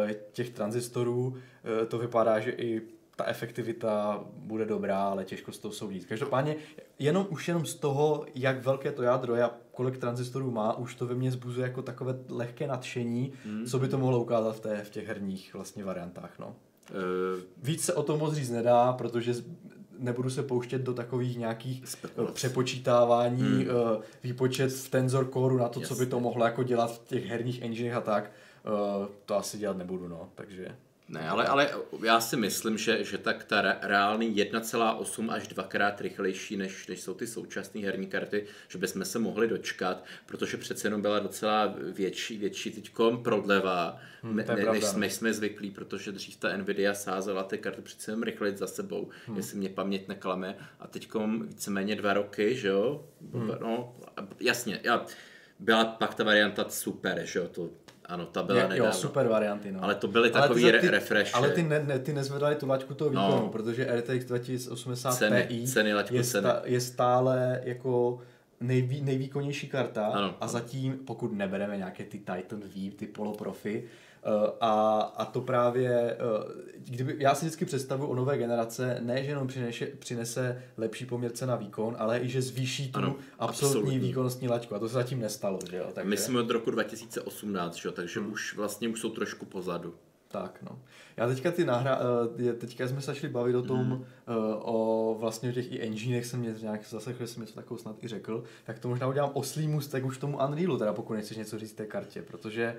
e, těch tranzistorů. E, to vypadá, že i ta efektivita bude dobrá, ale těžko z toho soudit. Každopádně jenom už jenom z toho, jak velké to jádro je a kolik tranzistorů má, už to ve mně zbuzuje jako takové lehké nadšení, mm. co by to mohlo ukázat v, té, v těch herních vlastně variantách. No. Uh, Víc se o tom moc říct nedá, protože nebudu se pouštět do takových nějakých spekulace. přepočítávání, hmm. uh, výpočet v Tensor Core na to, Jasně. co by to mohlo jako dělat v těch herních enginech a tak. To asi dělat nebudu, no, takže... Ne, ale, ale já si myslím, že, že tak ta reálný 1,8 až dvakrát rychlejší, než, než jsou ty současné herní karty, že bychom se mohli dočkat, protože přece jenom byla docela větší, větší teďkom prodleva, hmm, ne, než, jsme, než jsme zvyklí, protože dřív ta Nvidia sázela ty karty přece jenom rychleji za sebou, hmm. jestli mě paměť neklame, a teďkom víceméně dva roky, že jo, hmm. no, jasně, já, byla pak ta varianta super, že jo, to ano, ta byla je, nedávno. Jo, super varianty, no. Ale to byly takový ale ty, refresh. Ale ty, ne, ne, ty nezvedali tu laťku toho výkonu, no. protože RTX 2080 ceny, Ti ceny laťku je, ceny. Sta, je stále jako nejvý, nejvýkonnější karta ano. a zatím, pokud nebereme nějaké ty Titan V, ty poloprofi, Eh, a, a to právě, eh, kdyby, já si vždycky představuji o nové generace, ne, že jenom přinese, přinese lepší poměr cena výkon, ale i že zvýší tu ano, absolutní, absolutní výkonnostní laťku. A to se zatím nestalo. Že jo? Takže... My jsme od roku 2018, že jo? takže hmm. už vlastně už jsou trošku pozadu. Tak, no. Já teďka ty nahra, eh, teďka jsme se začali bavit o tom, mm. o vlastně o těch i enginech jsem mě nějak zase, že jsem něco takovou snad i řekl, tak to možná udělám oslý můstek už tomu Unrealu, teda pokud nechceš něco říct té kartě, protože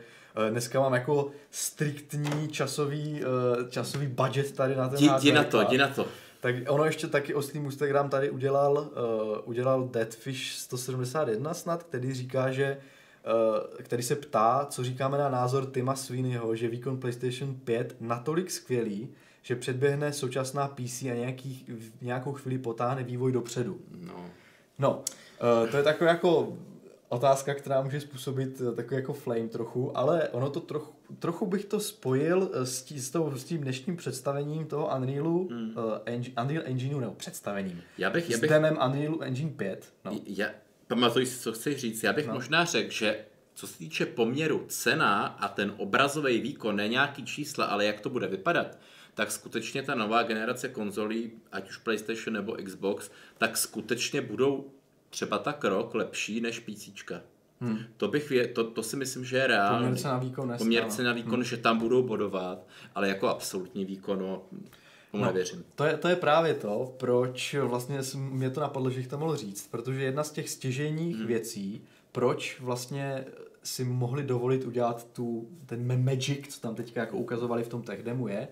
eh, dneska mám jako striktní časový, časový budget tady na ten Jdi na to, jdi na to. Tak ono ještě taky oslý nám tady udělal, uh, udělal Deadfish 171 snad, který říká, že který se ptá, co říkáme na názor Tima Sweeneyho, že výkon PlayStation 5 natolik skvělý, že předběhne současná PC a nějaký, nějakou chvíli potáhne vývoj dopředu. No. No, uh, to je taková jako otázka, která může způsobit eh, takový jako flame trochu, ale ono to trochu, trochu bych to spojil s, tí, s, tou, s tím dnešním představením toho Unrealu, mm. uh, engine, Unreal Engineu, nebo představením. Já bych, já bych... S demem Unreal Engine 5. No. Já, Pamatuji si, co chci říct. Já bych no. možná řekl, že co se týče poměru cena a ten obrazový výkon, ne nějaký čísla, ale jak to bude vypadat, tak skutečně ta nová generace konzolí, ať už PlayStation nebo Xbox, tak skutečně budou třeba tak rok lepší než PC. Hmm. To, bych vě, to, to si myslím, že je reálný. Poměrce na výkon. Poměrce na výkon, hmm. že tam budou bodovat, ale jako absolutní výkon, no, Tomu no, nevěřím. To je, to je právě to, proč vlastně mě to napadlo, že bych to mohl říct, protože jedna z těch stěžejních hmm. věcí, proč vlastně si mohli dovolit udělat tu, ten magic, co tam teďka jako ukazovali v tom tech demo je,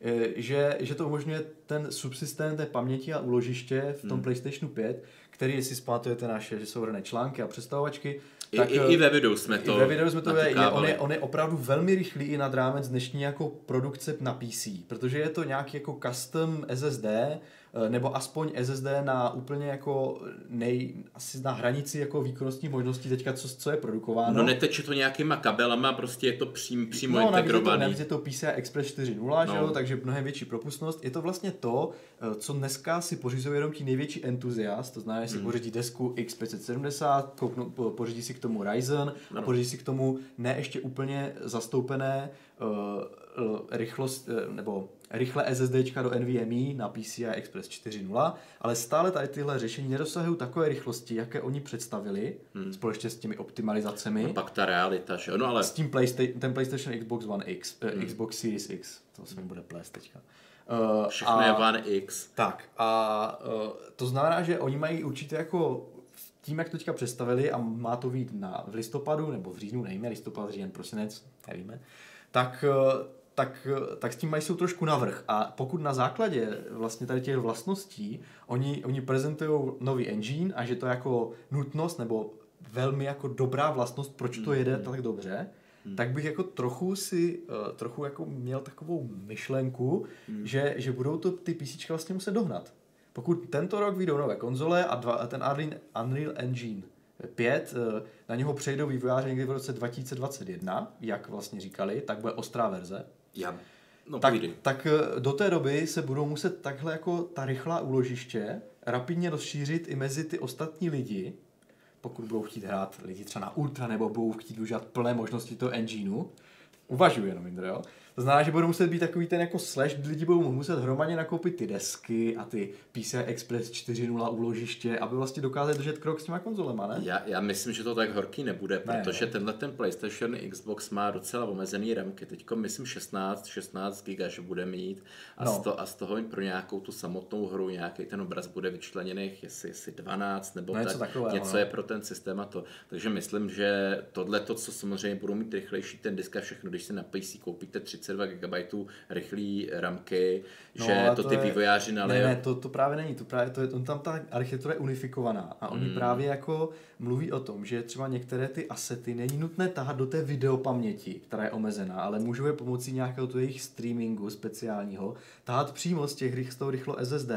e, že, že to umožňuje ten subsystém té paměti a úložiště v tom hmm. PlayStationu 5, který, jestli zpamatujete naše, že jsou různé články a představovačky, tak, I, i, ve videu jsme to I ve videu jsme to je, on, je, on je opravdu velmi rychlý i nad rámec dnešní jako produkce na PC, protože je to nějaký jako custom SSD, Eh, nebo aspoň SSD na úplně jako nej, asi na hranici jako výkonnostní možností teďka, co, co je produkováno. No neteče to nějakýma kabelama, prostě je to přím, přímo no, integrovaný. Navíc je to, PCI Express 4.0, no. že jo, takže mnohem větší propustnost. Je to vlastně to, eh, co dneska si pořizuje jenom ti největší entuziast, to znamená, že si mm. pořídí desku X570, kouknu, pořídí si k tomu Ryzen no. a pořídí si k tomu ne ještě úplně zastoupené uh, rychlost, uh, nebo rychle SSD do NVMe na PCI Express 4.0, ale stále tady tyhle řešení nedosahují takové rychlosti, jaké oni představili, hmm. společně s těmi optimalizacemi. No pak ta realita, že no ale... S tím PlayStation, ten PlayStation Xbox One X, eh, hmm. Xbox Series X, to se mi bude plést teďka. Uh, Všechno a, je One X. Tak a uh, to znamená, že oni mají určitě jako tím, jak to teďka představili a má to být na, v listopadu nebo v říjnu, nevíme, listopad, říjen, prosinec, nevíme, tak uh, tak, tak s tím mají jsou trošku navrh. A pokud na základě vlastně tady těch vlastností oni, oni prezentují nový engine a že to je jako nutnost nebo velmi jako dobrá vlastnost, proč to jede mm. tak dobře, mm. tak bych jako trochu si, uh, trochu jako měl takovou myšlenku, mm. že, že budou to ty PC vlastně muset dohnat. Pokud tento rok vyjdou nové konzole a, dva, a ten Unreal Engine 5, uh, na něho přejdou vývojáři někdy v roce 2021, jak vlastně říkali, tak bude ostrá verze. Já, no tak, tak eh, do té doby se budou muset takhle jako ta rychlá úložiště rapidně rozšířit i mezi ty ostatní lidi, pokud budou chtít hrát lidi třeba na ultra nebo budou chtít využívat plné možnosti toho engineu. Uvažuji jenom, Indro, jo? To znamená, že budou muset být takový ten jako slash, kdy lidi budou muset hromadně nakoupit ty desky a ty PCI Express 4.0 úložiště, aby vlastně dokázali držet krok s těma konzolema, ne? Já, já myslím, že to tak horký nebude, ne, protože ne. tenhle ten PlayStation Xbox má docela omezený ramky. Teďko myslím 16, 16 giga, že bude mít a, no. z, to, a z toho pro nějakou tu samotnou hru nějaký ten obraz bude vyčleněný, jestli, jestli 12 nebo no, tak, něco, takové, něco no. je pro ten systém a to. Takže myslím, že tohle to, co samozřejmě budou mít rychlejší ten disk a všechno, když si na PC koupíte 30 32 GB rychlé ramky, no, že to, to ty je, vývojáři nalejou. Ne, ne, to, to právě není, to právě, to je, on tam ta architektura je unifikovaná a oni mm. právě jako mluví o tom, že třeba některé ty asety není nutné tahat do té videopaměti, která je omezená, ale můžou je pomocí nějakého to jejich streamingu speciálního tahat přímo z těch z toho rychlo SSD.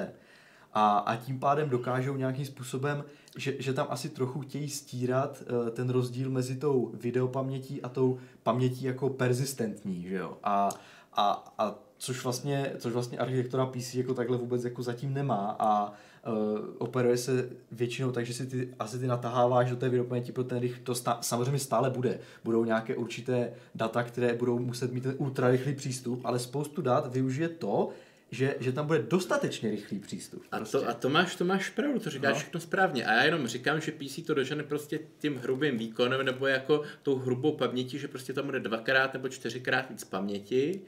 A, a tím pádem dokážou nějakým způsobem že, že tam asi trochu chtějí stírat uh, ten rozdíl mezi tou videopamětí a tou pamětí jako persistentní, že jo. A, A, a což vlastně, což vlastně architektura PC jako takhle vůbec jako zatím nemá a uh, operuje se většinou tak, že si ty asi ty nataháváš do té výroby pro ten rych, to stá, samozřejmě stále bude. Budou nějaké určité data, které budou muset mít ten ultra rychlý přístup, ale spoustu dat využije to, že, že tam bude dostatečně rychlý přístup. A, prostě. to, a to, máš, to máš pravdu, to říkáš no. všechno správně. A já jenom říkám, že PC to dožene prostě tím hrubým výkonem nebo jako tou hrubou pamětí, že prostě tam bude dvakrát nebo čtyřikrát víc paměti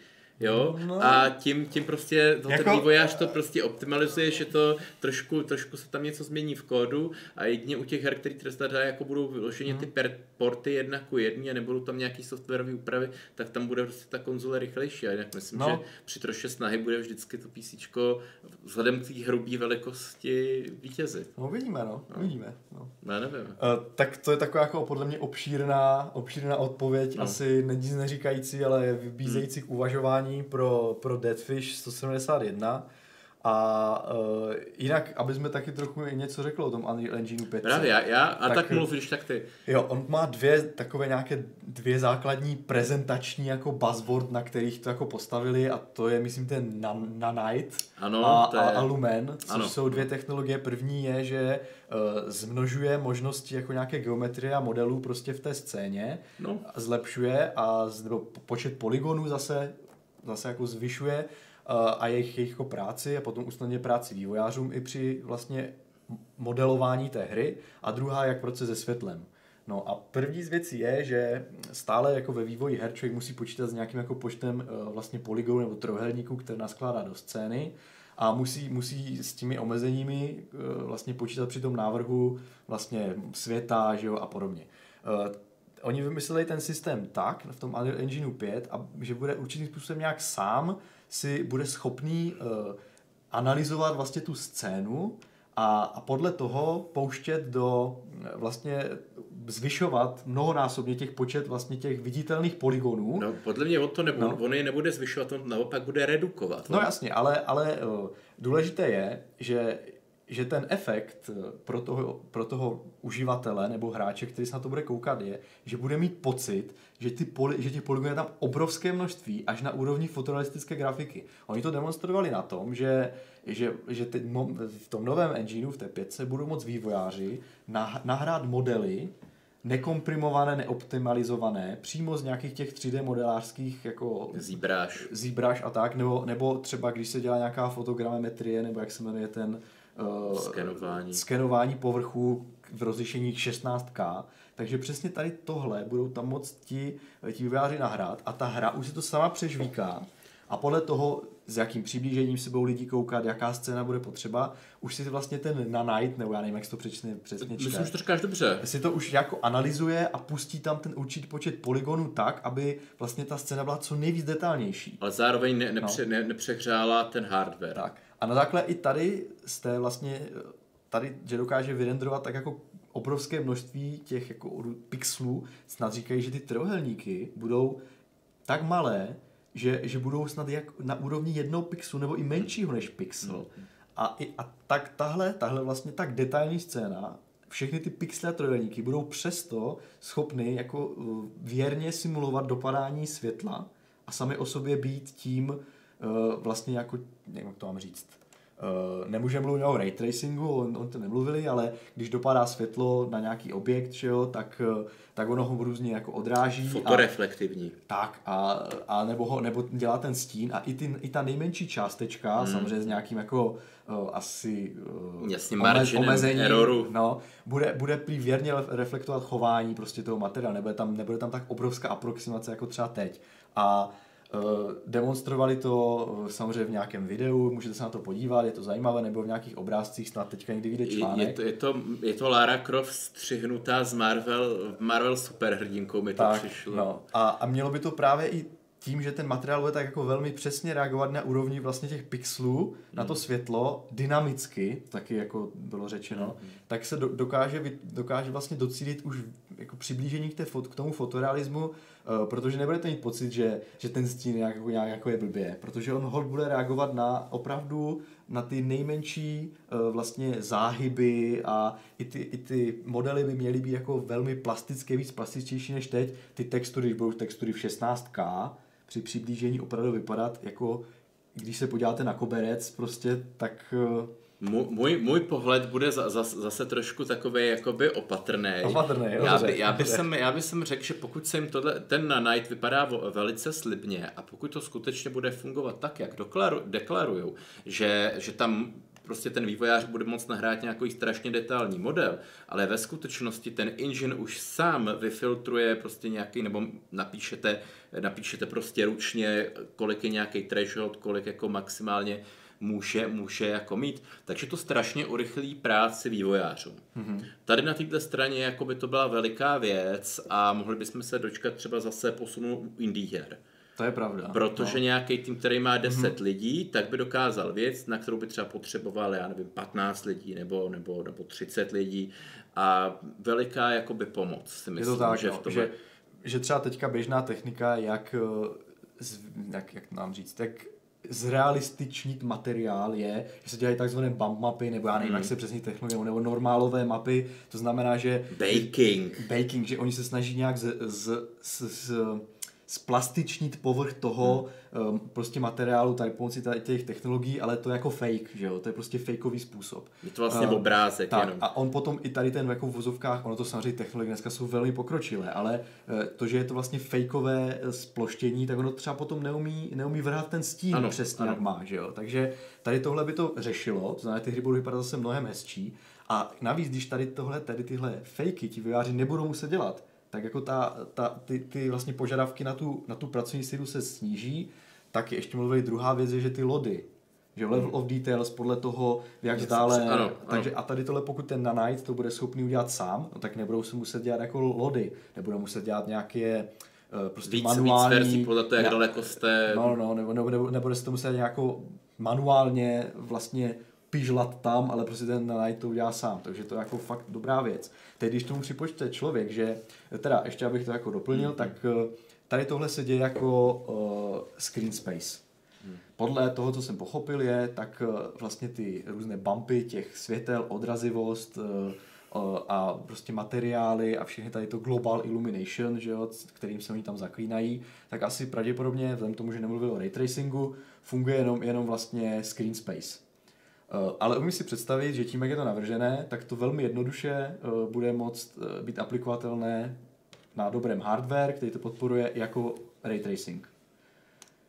jo, no. a tím, tím prostě to jako... ten vývojář to prostě optimalizuje, že to trošku, trošku se tam něco změní v kódu a jedině u těch her, který trestá jako budou vyloženě ty per, porty jedna ku jedně, nebudou tam nějaký softwarové úpravy, tak tam bude prostě ta konzole rychlejší a jinak myslím, no. že při troše snahy bude vždycky to PC vzhledem k té hrubé velikosti vítězit. No vidíme, no, no. vidíme. No. Já nevím. Uh, tak to je taková jako podle mě obšírná, obšírná odpověď, no. asi nic neříkající, ale vybízející hmm. k uvažování vydání pro, pro Deadfish 171. A uh, jinak, aby jsme taky trochu něco řekli o tom Unreal Engineu 5. Právě, já, já a tak, tak mluvíš, tak ty. Jo, on má dvě takové nějaké dvě základní prezentační jako buzzword, na kterých to jako postavili a to je, myslím, ten Nanite ano, a, je... a, Lumen, což ano. jsou dvě technologie. První je, že uh, zmnožuje možnosti jako nějaké geometrie a modelů prostě v té scéně, no. zlepšuje a nebo počet polygonů zase zase jako zvyšuje uh, a jejich, jejich jako práci a potom usnadňuje práci vývojářům i při vlastně modelování té hry a druhá jak proces se světlem. No a první z věcí je, že stále jako ve vývoji her člověk musí počítat s nějakým jako počtem uh, vlastně polygonů nebo trojuhelníků, které naskládá do scény a musí, musí s těmi omezeními uh, vlastně počítat při tom návrhu vlastně světa že jo, a podobně. Oni vymysleli ten systém tak v tom Unreal Engineu 5, a že bude určitým způsobem nějak sám si bude schopný uh, analyzovat vlastně tu scénu a, a podle toho pouštět do vlastně zvyšovat mnohonásobně těch počet vlastně těch viditelných poligonů. No, podle mě on to nebude, no. on je nebude zvyšovat, on naopak bude redukovat. No, no jasně, ale, ale uh, důležité je, že že ten efekt eh, pro toho, pro toho uživatele nebo hráče, který se na to bude koukat, je, že bude mít pocit, že, ty poli, že těch polygonů je tam obrovské množství, až na úrovni fotorealistické grafiky. Oni to demonstrovali na tom, že, že, že teď v tom novém engineu, v té 5 budou moc vývojáři nahrát modely, nekomprimované, neoptimalizované, přímo z nějakých těch 3D modelářských jako zíbráš. zíbráš a tak, nebo, nebo třeba když se dělá nějaká fotogrametrie, nebo jak se jmenuje ten uh, skenování. skenování povrchu v rozlišení 16K. Takže přesně tady tohle budou tam moc ti, ti vývojáři nahrát a ta hra už si to sama přežvíká a podle toho, s jakým přiblížením se budou lidi koukat, jaká scéna bude potřeba, už si vlastně ten na night, nebo já nevím, jak to přesně, přesně čte. Myslím, že to říkáš dobře. Si to už jako analyzuje a pustí tam ten určitý počet polygonů tak, aby vlastně ta scéna byla co nejvíc detailnější. Ale zároveň ne, nepře, no. ne, nepřehřála ten hardware. Tak. A na základě i tady jste vlastně, tady, že dokáže vyrendrovat tak jako obrovské množství těch jako pixelů, snad říkají, že ty trojuhelníky budou tak malé, že, že budou snad jak na úrovni jednoho pixelu nebo i menšího než pixel. Mm. A, i, a tak tahle, tahle vlastně tak detailní scéna, všechny ty pixely a trojuhelníky budou přesto schopny jako uh, věrně simulovat dopadání světla a sami o sobě být tím Eh, vlastně jako, nevím, jak to mám říct, Uh, nemůžeme mluvit o ray tracingu, on, on to nemluvili, ale když dopadá světlo na nějaký objekt, že jo, tak, eh, tak ono ho různě jako odráží. Fotoreflektivní. A, tak, a, a nebo, ho, nebo dělá ten stín a i, ty, i ta nejmenší částečka, hmm. samozřejmě s nějakým jako uh, asi uh, Jasně, omezení, erroru. No, bude, bude prý věrně reflektovat chování prostě toho materiálu, nebude tam, nebude tam tak obrovská aproximace jako třeba teď. A Eh, demonstrovali to eh, samozřejmě v nějakém videu, můžete se na to podívat, je to zajímavé, nebo v nějakých obrázcích, snad teďka někdy vyjde článek. Je, to, je, to, je to Lara Croft střihnutá z Marvel, Marvel superhrdinkou mi to tak, přišlo. No. A, a mělo by to právě i tím, že ten materiál bude tak jako velmi přesně reagovat na úrovni vlastně těch pixelů, mm. na to hmm. světlo, dynamicky, taky jako bylo řečeno, mm. tak se do, dokáže, dokáže vlastně docílit už jako přiblížení k, té fot, k tomu fotorealismu, uh, protože nebudete mít pocit, že, že ten stín nějak, jako, nějak jako je blbě, protože on hod bude reagovat na opravdu na ty nejmenší uh, vlastně záhyby a i ty, i ty modely by měly být jako velmi plastické, víc plastičtější než teď. Ty textury, když budou textury v 16K, při přiblížení opravdu vypadat jako když se podíváte na koberec, prostě tak uh, můj, můj pohled bude za, za, zase trošku takový jakoby opatrný. Opatrný, já, by, já, by jsem, já bych jsem řekl, že pokud se jim tohle, ten na Night vypadá velice slibně a pokud to skutečně bude fungovat tak, jak deklaru, deklarují, že, že tam prostě ten vývojář bude moct nahrát nějaký strašně detailní model, ale ve skutečnosti ten engine už sám vyfiltruje prostě nějaký, nebo napíšete, napíšete prostě ručně, kolik je nějaký threshold, kolik jako maximálně může, může jako mít. Takže to strašně urychlí práci vývojářů. Mm-hmm. Tady na této straně jako by to byla veliká věc a mohli bychom se dočkat třeba zase posunu indie her. To je pravda. Protože no. nějaký tým, který má 10 mm-hmm. lidí, tak by dokázal věc, na kterou by třeba potřeboval, já nevím, 15 lidí nebo, nebo, nebo 30 lidí a veliká jakoby pomoc, si myslím. Je to tak, že, no, v tom... že, že třeba teďka běžná technika, jak, eh, jak, jak nám říct, tak zrealističnit materiál je, že se dělají takzvané bump mapy, nebo já nevím, hmm. jak se přesně technologie, nebo normálové mapy, to znamená, že... Baking. Baking, že oni se snaží nějak z, z, z, z splastičnit povrch toho hmm. um, prostě materiálu tady pomocí tady těch technologií, ale to je jako fake, že jo, to je prostě fakeový způsob. Je to vlastně uh, obrázek tak, jenom. A on potom i tady ten jako v vozovkách, ono to samozřejmě technologie dneska jsou velmi pokročilé, ale uh, to, že je to vlastně fakeové eh, sploštění, tak ono třeba potom neumí, neumí vrhat ten stín ano, přesně ano. jak má, že jo. Takže tady tohle by to řešilo, to znamená, ty hry budou vypadat zase mnohem hezčí. A navíc, když tady tohle, tady tyhle fakey ti výváři nebudou muset dělat, tak jako ta, ta, ty, ty vlastně požadavky na tu, na tu pracovní sílu se sníží, tak ještě mluvili druhá věc je, že ty lody, že level of details podle toho, jak zdále, ano, takže ano. a tady tohle pokud ten Nanite to bude schopný udělat sám, no, tak nebudou se muset dělat jako lody, nebudou muset dělat nějaké uh, prostě víc, manuální... Víc verzí podle toho, jak daleko jste... No, no, nebo, nebo, nebo, nebude se to muset nějakou manuálně vlastně pižlat tam, ale prostě ten Night to udělá sám, takže to je jako fakt dobrá věc. Teď když tomu připočte člověk, že, teda ještě abych to jako doplnil, mm. tak eh, tady tohle se děje jako uh, screen space. Mm. Podle toho, co jsem pochopil, je, tak uh, vlastně ty různé bumpy těch světel, odrazivost uh, uh, a prostě materiály a všechny tady to global illumination, že jo, kterým se oni tam zaklínají, tak asi pravděpodobně, vzhledem k tomu, že nemluvil o ray tracingu, funguje jenom, jenom vlastně screen space. Eh, ale umím si představit, že tím, jak je to navržené, tak to velmi jednoduše eh, bude moct eh, být aplikovatelné na dobrém hardware, který to podporuje jako ray tracing.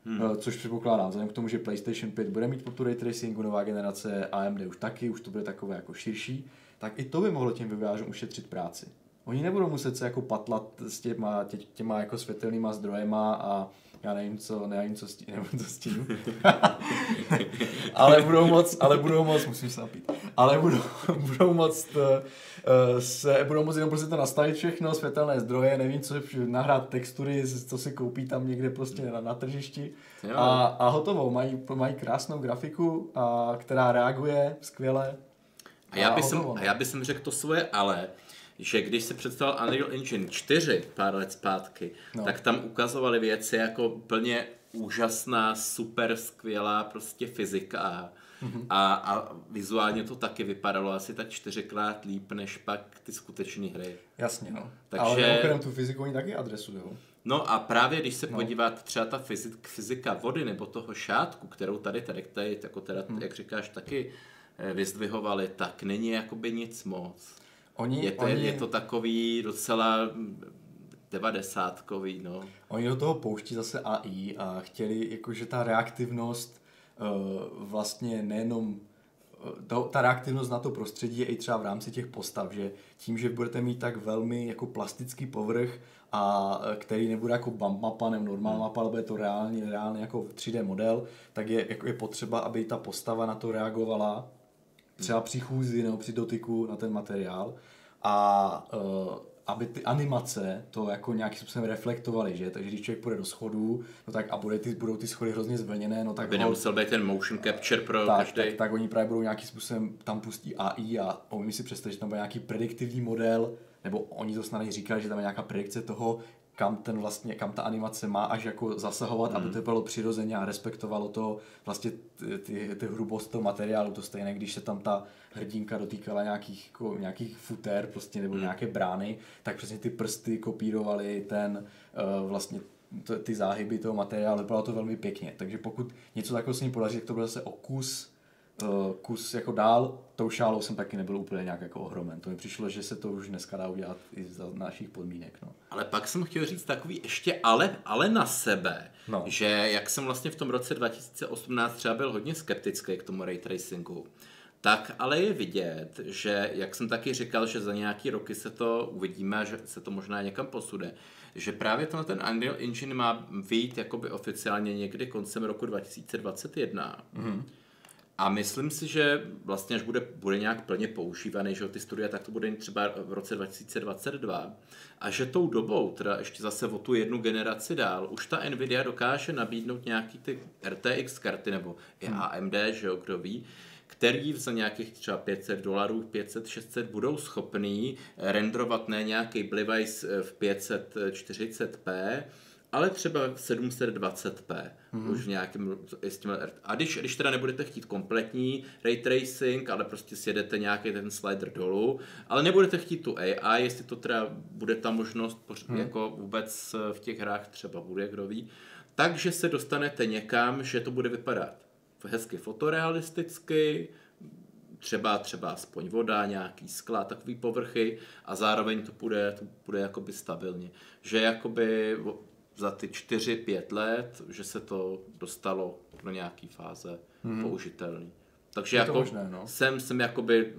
Hmm. Což předpokládám, vzhledem k tomu, že PlayStation 5 bude mít podporu ray tracingu, nová generace AMD už taky, už to bude takové jako širší, tak i to by mohlo těm vývojářům ušetřit práci. Oni nebudou muset se jako patlat s těma, tě, těma jako světelnýma zdrojema a já nevím co, nevím co stínu, nevím co stínu. ale budou moc, ale budou moc, musím se napít, ale budou, budou moc, uh, se, budou moc jenom prostě to nastavit všechno, světelné zdroje, nevím co, nahrát textury, co si koupí tam někde prostě na, na tržišti. A, a hotovo, mají, mají krásnou grafiku, a, která reaguje skvěle. A já, bych jsem, a já bych řekl to svoje ale, že když se představil Unreal Engine 4 pár let zpátky, no. tak tam ukazovali věci jako plně úžasná, super skvělá prostě fyzika mm-hmm. a, a vizuálně to taky vypadalo asi tak čtyřikrát líp než pak ty skutečné hry. Jasně, no. Takže... Ale tu fyziku oni taky adresují. No a právě když se no. podíváte třeba ta fyzik, fyzika vody nebo toho šátku, kterou tady, tady, tady jako teda, hmm. jak říkáš, taky eh, vyzdvihovali, tak není jakoby nic moc. Oni, je, to, oni... je to takový docela devadesátkový, no. Oni do toho pouští zase AI a chtěli, jakože ta reaktivnost uh, vlastně nejenom eh, to, ta reaktivnost na to prostředí je i třeba v rámci těch postav, že tím, že budete mít tak velmi jako plastický povrch a eh, který nebude jako bump mapa nebo normál hmm. mapa, ale bude to reálně, reálně jako 3D model, tak je, jako je potřeba, aby ta postava na to reagovala třeba při chůzi nebo při dotyku na ten materiál a uh, aby ty animace to jako nějakým způsobem reflektovaly, že? Takže když člověk půjde do schodů, no tak a bude ty, budou ty schody hrozně zvlněné, no tak... By nemusel být ten motion capture pro tak, každý. Tak, tak, oni právě budou nějakým způsobem, tam pustí AI a umím si představit, že tam bude nějaký prediktivní model, nebo oni to snad říkali, že tam je nějaká predikce toho, kam ten vlastně, kam ta animace má až jako zasahovat, mm. aby to bylo přirozeně a respektovalo to vlastně ty, ty, ty hrubost toho materiálu, to stejné, když se tam ta hrdinka dotýkala nějakých, jako, nějakých futer prostě nebo mm. nějaké brány, tak přesně ty prsty kopírovaly ten uh, vlastně ty záhyby toho materiálu, vypadalo to velmi pěkně. Takže pokud něco takového se mi podaří, tak to bude zase o kus uh, kus jako dál, tou šálou jsem taky nebyl úplně nějak jako ohromen. To mi přišlo, že se to už dneska dá udělat i za našich podmínek. No. Ale pak jsem chtěl říct takový ještě ale, ale na sebe, no. že jak jsem vlastně v tom roce 2018 třeba byl hodně skeptický k tomu ray tracingu, tak ale je vidět, že jak jsem taky říkal, že za nějaký roky se to uvidíme že se to možná někam posude, že právě tenhle ten Unreal Engine má vyjít jakoby oficiálně někdy koncem roku 2021. Mm-hmm. A myslím si, že vlastně až bude, bude nějak plně používaný, že ty studia, tak to bude třeba v roce 2022. A že tou dobou, teda ještě zase o tu jednu generaci dál, už ta Nvidia dokáže nabídnout nějaký ty RTX karty nebo i hmm. AMD, že jo, kdo ví, který za nějakých třeba 500 dolarů, 500, 600 budou schopný renderovat ne nějaký Blivice v 540p, ale třeba 720p, mm-hmm. už v nějakém, s tím, a když, když teda nebudete chtít kompletní ray tracing, ale prostě sjedete nějaký ten slider dolů, ale nebudete chtít tu AI, jestli to teda bude ta možnost mm. jako vůbec v těch hrách třeba bude, kdo ví, takže se dostanete někam, že to bude vypadat hezky fotorealisticky, třeba třeba aspoň voda, nějaký skla, takový povrchy a zároveň to bude, to bude jakoby stabilně. Že jakoby za ty 4-5 let, že se to dostalo do nějaké fáze hmm. použitelný. Takže jako možné, no. jsem, jsem jakoby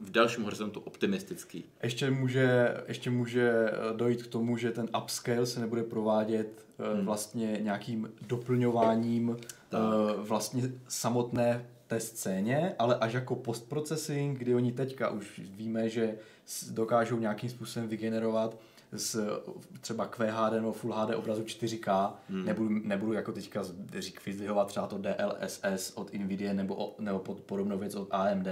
v dalším horizontu optimistický. Ještě může, ještě může eh, dojít k tomu, že ten upscale se nebude provádět hmm. vlastně nějakým doplňováním tak. Eh, vlastně samotné té scéně, ale až jako postprocessing, kdy oni teďka už víme, že dokážou nějakým způsobem vygenerovat z třeba QHD nebo Full HD obrazu 4K, hmm. nebudu, nebudu jako teďka řík vyzdvihovat třeba to DLSS od Nvidia nebo, nebo pod podobnou věc od AMD,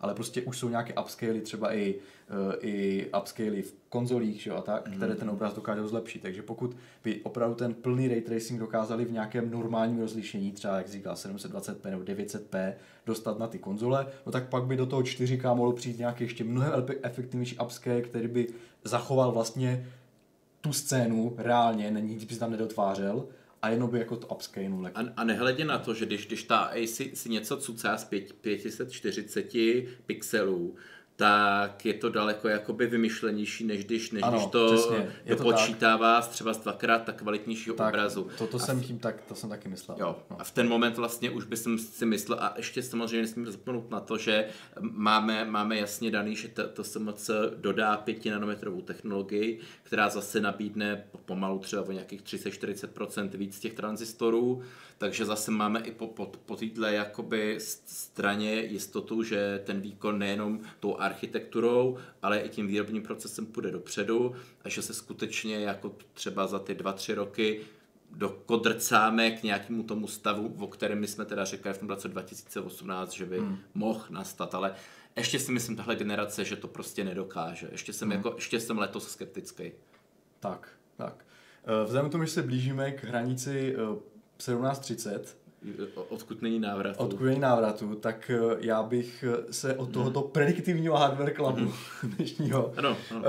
ale prostě už jsou nějaké upscaly třeba i, uh, i upscaly v konzolích, že a tak, hmm. které ten obraz dokážou zlepšit. Takže pokud by opravdu ten plný ray tracing dokázali v nějakém normálním rozlišení, třeba jak říkal 720p nebo 900p, dostat na ty konzole, no tak pak by do toho 4K mohlo přijít nějaký ještě mnohem efektivnější upscale, který by zachoval vlastně tu scénu reálně, není, by se tam nedotvářel, a jenom by jako to upscale. A, a nehledě na to, že když, když ta AC si, si něco cucá z 5, 540 pixelů, tak je to daleko jakoby vymyšlenější, než když, než ano, když to, přesně, to, to počítává tak. třeba z dvakrát tak kvalitnějšího tak, obrazu. To, to, jsem tím tak, to jsem taky myslel. Jo, no. A v ten moment vlastně už bych si myslel, a ještě samozřejmě nesmím zapomenout na to, že máme, máme jasně daný, že to, to SMC dodá 5 nanometrovou technologii, která zase nabídne pomalu třeba o nějakých 30-40% víc těch tranzistorů, takže zase máme i po, po, po této jakoby straně jistotu, že ten výkon nejenom tou architekturou, ale i tím výrobním procesem půjde dopředu a že se skutečně jako třeba za ty dva, tři roky dokodrcáme k nějakému tomu stavu, o kterém my jsme teda řekli v tom roce 2018, že by hmm. mohl nastat, ale ještě si myslím tahle generace, že to prostě nedokáže. Ještě jsem, hmm. jako, ještě jsem letos skeptický. Tak, tak. Eh, vzhledem k tomu, že se blížíme k hranici 17.30, eh, Odkud není návratu. Odkud není návratu, tak eh, já bych se od tohoto hmm. prediktivního hardware clubu hmm. dnešního ano, ano.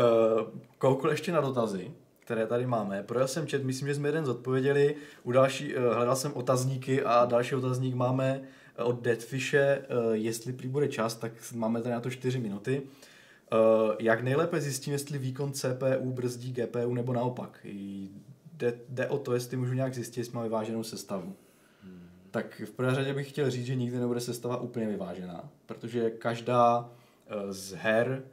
koukl ještě na dotazy, které tady máme. Projel jsem čet, myslím, že jsme jeden zodpověděli. U další, hledal jsem otazníky a další otazník máme od Deadfishe, jestli prý bude čas, tak máme tady na to 4 minuty. Jak nejlépe zjistím, jestli výkon CPU brzdí GPU nebo naopak? Jde, jde o to, jestli můžu nějak zjistit, jestli má vyváženou sestavu. Tak v prvé řadě bych chtěl říct, že nikdy nebude sestava úplně vyvážená, protože každá uh, z her,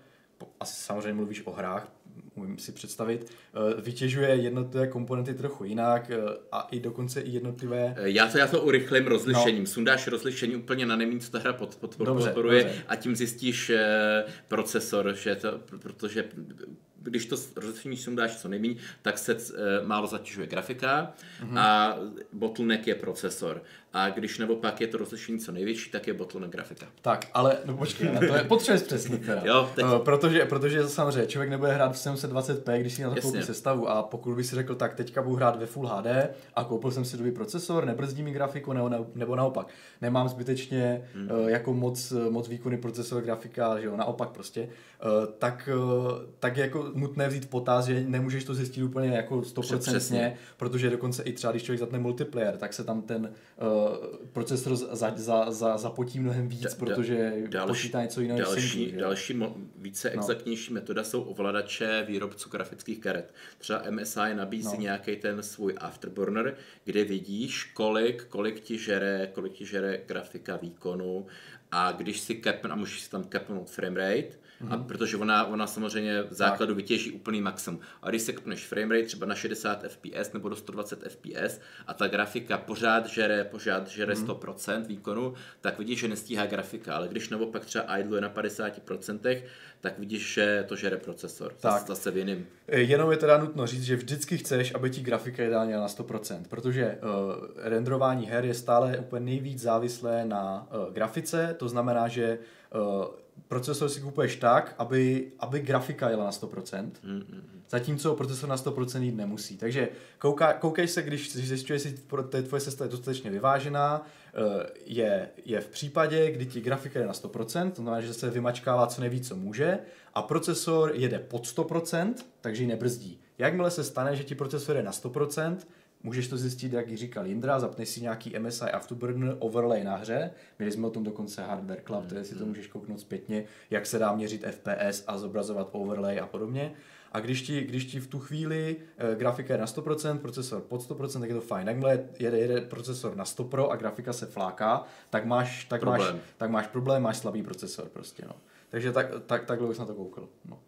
asi samozřejmě mluvíš o hrách, umím si představit, eh, vytěžuje jednotlivé komponenty trochu jinak eh, a i dokonce i jednotlivé... Eh, já to, já to urychlím rozlišením. No. Sundáš rozlišení úplně na nevím, co ta hra pod, pod, dobře, podporuje dobře. a tím zjistíš procesor, že to, protože když to rozlišení sundáš co nejméně, tak se málo zatěžuje grafika mm-hmm. a bottleneck je procesor. a když naopak je to rozlišení co největší, tak je bottleneck grafika. Tak, ale no počkej, to je potřebuješ přesně teda. jo, teď... uh, protože, protože samozřejmě člověk nebude hrát v 720p, když si na to koupí sestavu a pokud by si řekl, tak teďka budu hrát ve Full HD a koupil jsem si nový procesor, nebrzdí mi grafiku nebo, nebo naopak, nemám zbytečně hmm. uh, jako moc, moc výkony procesor grafika, že jo, naopak prostě, uh, tak, uh, tak jako nutné vzít potaz, že nemůžeš to zjistit úplně jako 100%, protože dokonce i třeba, když člověk zapne multiplayer, tak se tam ten uh, procesor za, za, za, zapotí mnohem víc, da, protože další, počítá něco jiného. Další, synku, další mo, více no. exaktnější metoda jsou ovladače výrobců grafických karet. Třeba MSI nabízí no. nějaký ten svůj afterburner, kde vidíš, kolik, kolik ti žere, kolik ti žere grafika výkonu a když si capn, a můžeš si tam capnout framerate, Mm-hmm. A protože ona, ona samozřejmě v základu tak. vytěží úplný maximum. A když se kpneš framerate třeba na 60 fps nebo do 120 fps a ta grafika pořád žere, pořád žere mm-hmm. 100% výkonu, tak vidíš, že nestíhá grafika. Ale když naopak třeba idle je na 50%, tak vidíš, že to žere procesor. Tak. Zase v jiným. E, jenom je teda nutno říct, že vždycky chceš, aby ti grafika ideálně na 100%, protože uh, renderování her je stále úplně nejvíc závislé na uh, grafice, to znamená, že uh, procesor si kupuješ tak, aby, aby grafika jela na 100%, mm-hmm. zatímco procesor na 100% jít nemusí. Takže kouka, koukej se, když zjišťuješ, jestli tvoje sestava je dostatečně vyvážená, eh, je, je v případě, kdy ti grafika je na 100%, to znamená, že se vymačkává co nejvíc, co může, a procesor jede pod 100%, takže ji nebrzdí. Jakmile se stane, že ti procesor je na 100%, Můžeš to zjistit, jak říkal Jindra, zapneš si nějaký MSI Afterburner overlay na hře. Měli jsme o tom dokonce Hardware Club, mm, si to můžeš kouknout zpětně, jak se dá měřit FPS a zobrazovat overlay a podobně. A když ti, když ti v tu chvíli e, grafika je na 100%, procesor pod 100%, tak je to fajn. Jakmile jede, jede procesor na 100 Pro a grafika se fláká, tak máš, tak máš, tak máš problém, máš slabý procesor prostě. No. Takže tak, tak, takhle bych na to koukal. No.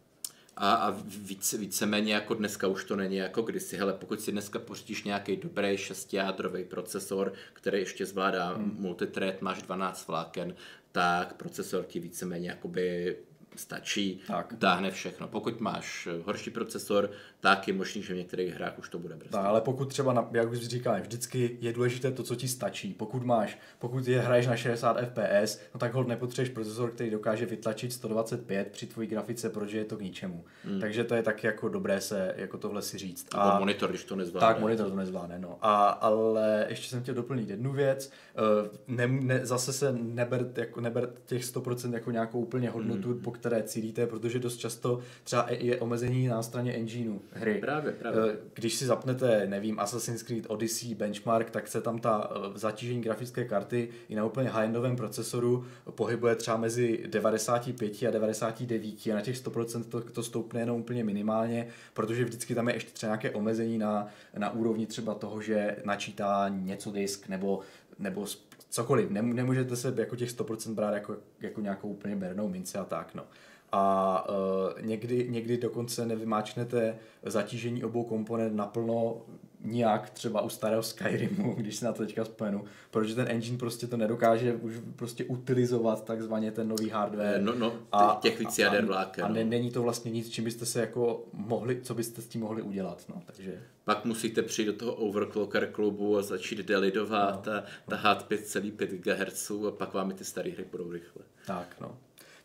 A, a více, víceméně jako dneska už to není jako kdysi. Hele, pokud si dneska pořídíš nějaký dobrý šestijádrový procesor, který ještě zvládá hmm. multithread, máš 12 vláken, tak procesor ti víceméně jakoby stačí, tak. táhne všechno. Pokud máš eh, horší procesor, tak je možný, že v některých hrách už to bude brzdit. ale pokud třeba, na, jak už říkal, vždycky je důležité to, co ti stačí. Pokud máš, pokud je hraješ na 60 fps, no tak hod nepotřebuješ procesor, který dokáže vytlačit 125 při tvojí grafice, protože je to k ničemu. Hmm. Takže to je tak jako dobré se jako tohle si říct. A monitor, když to nezvládne. Tak, monitor to nezvládne, no. A, ale ještě jsem chtěl doplnit jednu věc. Eh, ne, ne, zase se neber, jako, neber těch 100% jako nějakou úplně hodnotu, hmm. Které cílíte, protože dost často třeba je omezení na straně engineu hry. Právě, právě. Eh, když si zapnete, nevím, Assassin's Creed Odyssey benchmark, tak se tam ta eh, zatížení grafické karty i na úplně high-endovém procesoru pohybuje třeba mezi 95 a 99 a na těch 100% to, to stoupne jenom úplně minimálně, protože vždycky tam je ještě třeba nějaké omezení na, na úrovni třeba toho, že načítá něco disk nebo nebo cokoliv. Nemůžete se jako těch 100% brát jako, jako nějakou úplně bernou minci a tak. No a uh, někdy, někdy dokonce nevymáčknete zatížení obou komponent naplno nijak, třeba u starého Skyrimu, když se na to teďka spomenu, protože ten engine prostě to nedokáže už prostě utilizovat takzvaně ten nový hardware. No, no, a, těch víc jader vláken. A, a ne, není to vlastně nic, čím byste se jako mohli, co byste s tím mohli udělat, no, takže... Pak musíte přijít do toho overclocker klubu a začít delidovat no, a tahat 5,5 GHz a pak vám i ty staré hry budou rychle. Tak, no.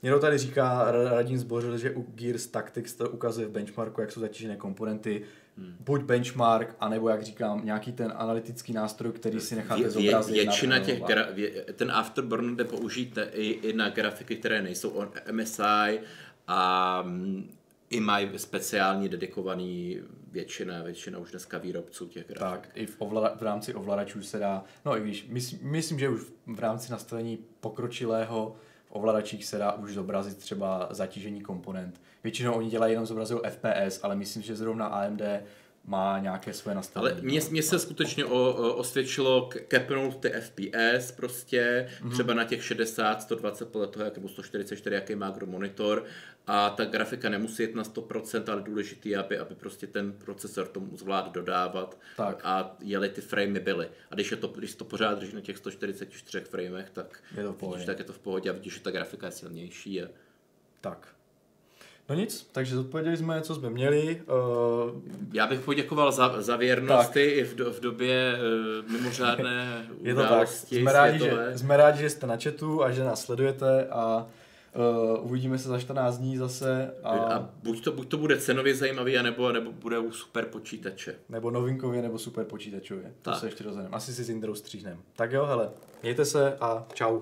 Někdo tady říká, Radim zbořil, že u Gears Tactics to ukazuje v benchmarku, jak jsou zatížené komponenty. Hmm. Buď benchmark, anebo jak říkám, nějaký ten analytický nástroj, který si necháte vě, zobrazit. Většina těch, gra, vě, ten Afterburner jde použít i, i na grafiky, které nejsou on MSI a mm, i mají speciální dedikovaný většina, většina už dneska výrobců těch grafik. Tak, i v, ovlada, v rámci ovladačů se dá, no i když, myslím, myslím, že už v rámci nastavení pokročilého v ovladačích se dá už zobrazit třeba zatížení komponent. Většinou oni dělají jenom zobrazují FPS, ale myslím, že zrovna AMD má nějaké své nastavení. Ale mně, mně se skutečně o, o, osvědčilo kepnout ty FPS prostě, mm-hmm. třeba na těch 60, 120 podle toho, jak, nebo 144, jaký má kdo monitor a ta grafika nemusí jít na 100%, ale důležitý je, aby, aby prostě ten procesor tomu zvládl dodávat tak. a jeli ty framey byly. A když, je to, když to pořád drží na těch 144 framech, tak je to, vidíš, tak je to v pohodě a vidíš, že ta grafika je silnější. A... Tak. No nic, takže odpověděli jsme, co jsme měli. Uh... Já bych poděkoval za, za věrnost i v, do, v době uh, mimořádné Je to tak. Jsme rádi, že, jsme rádi, že jste na chatu a že nás sledujete a Uh, uvidíme se za 14 dní zase. A, a buď, to, buď to bude cenově zajímavý, anebo, nebo bude u super počítače. Nebo novinkově, nebo super počítačově. Tak. To se ještě rozhodneme. Asi si s Indrou stříhneme. Tak jo, hele, mějte se a čau.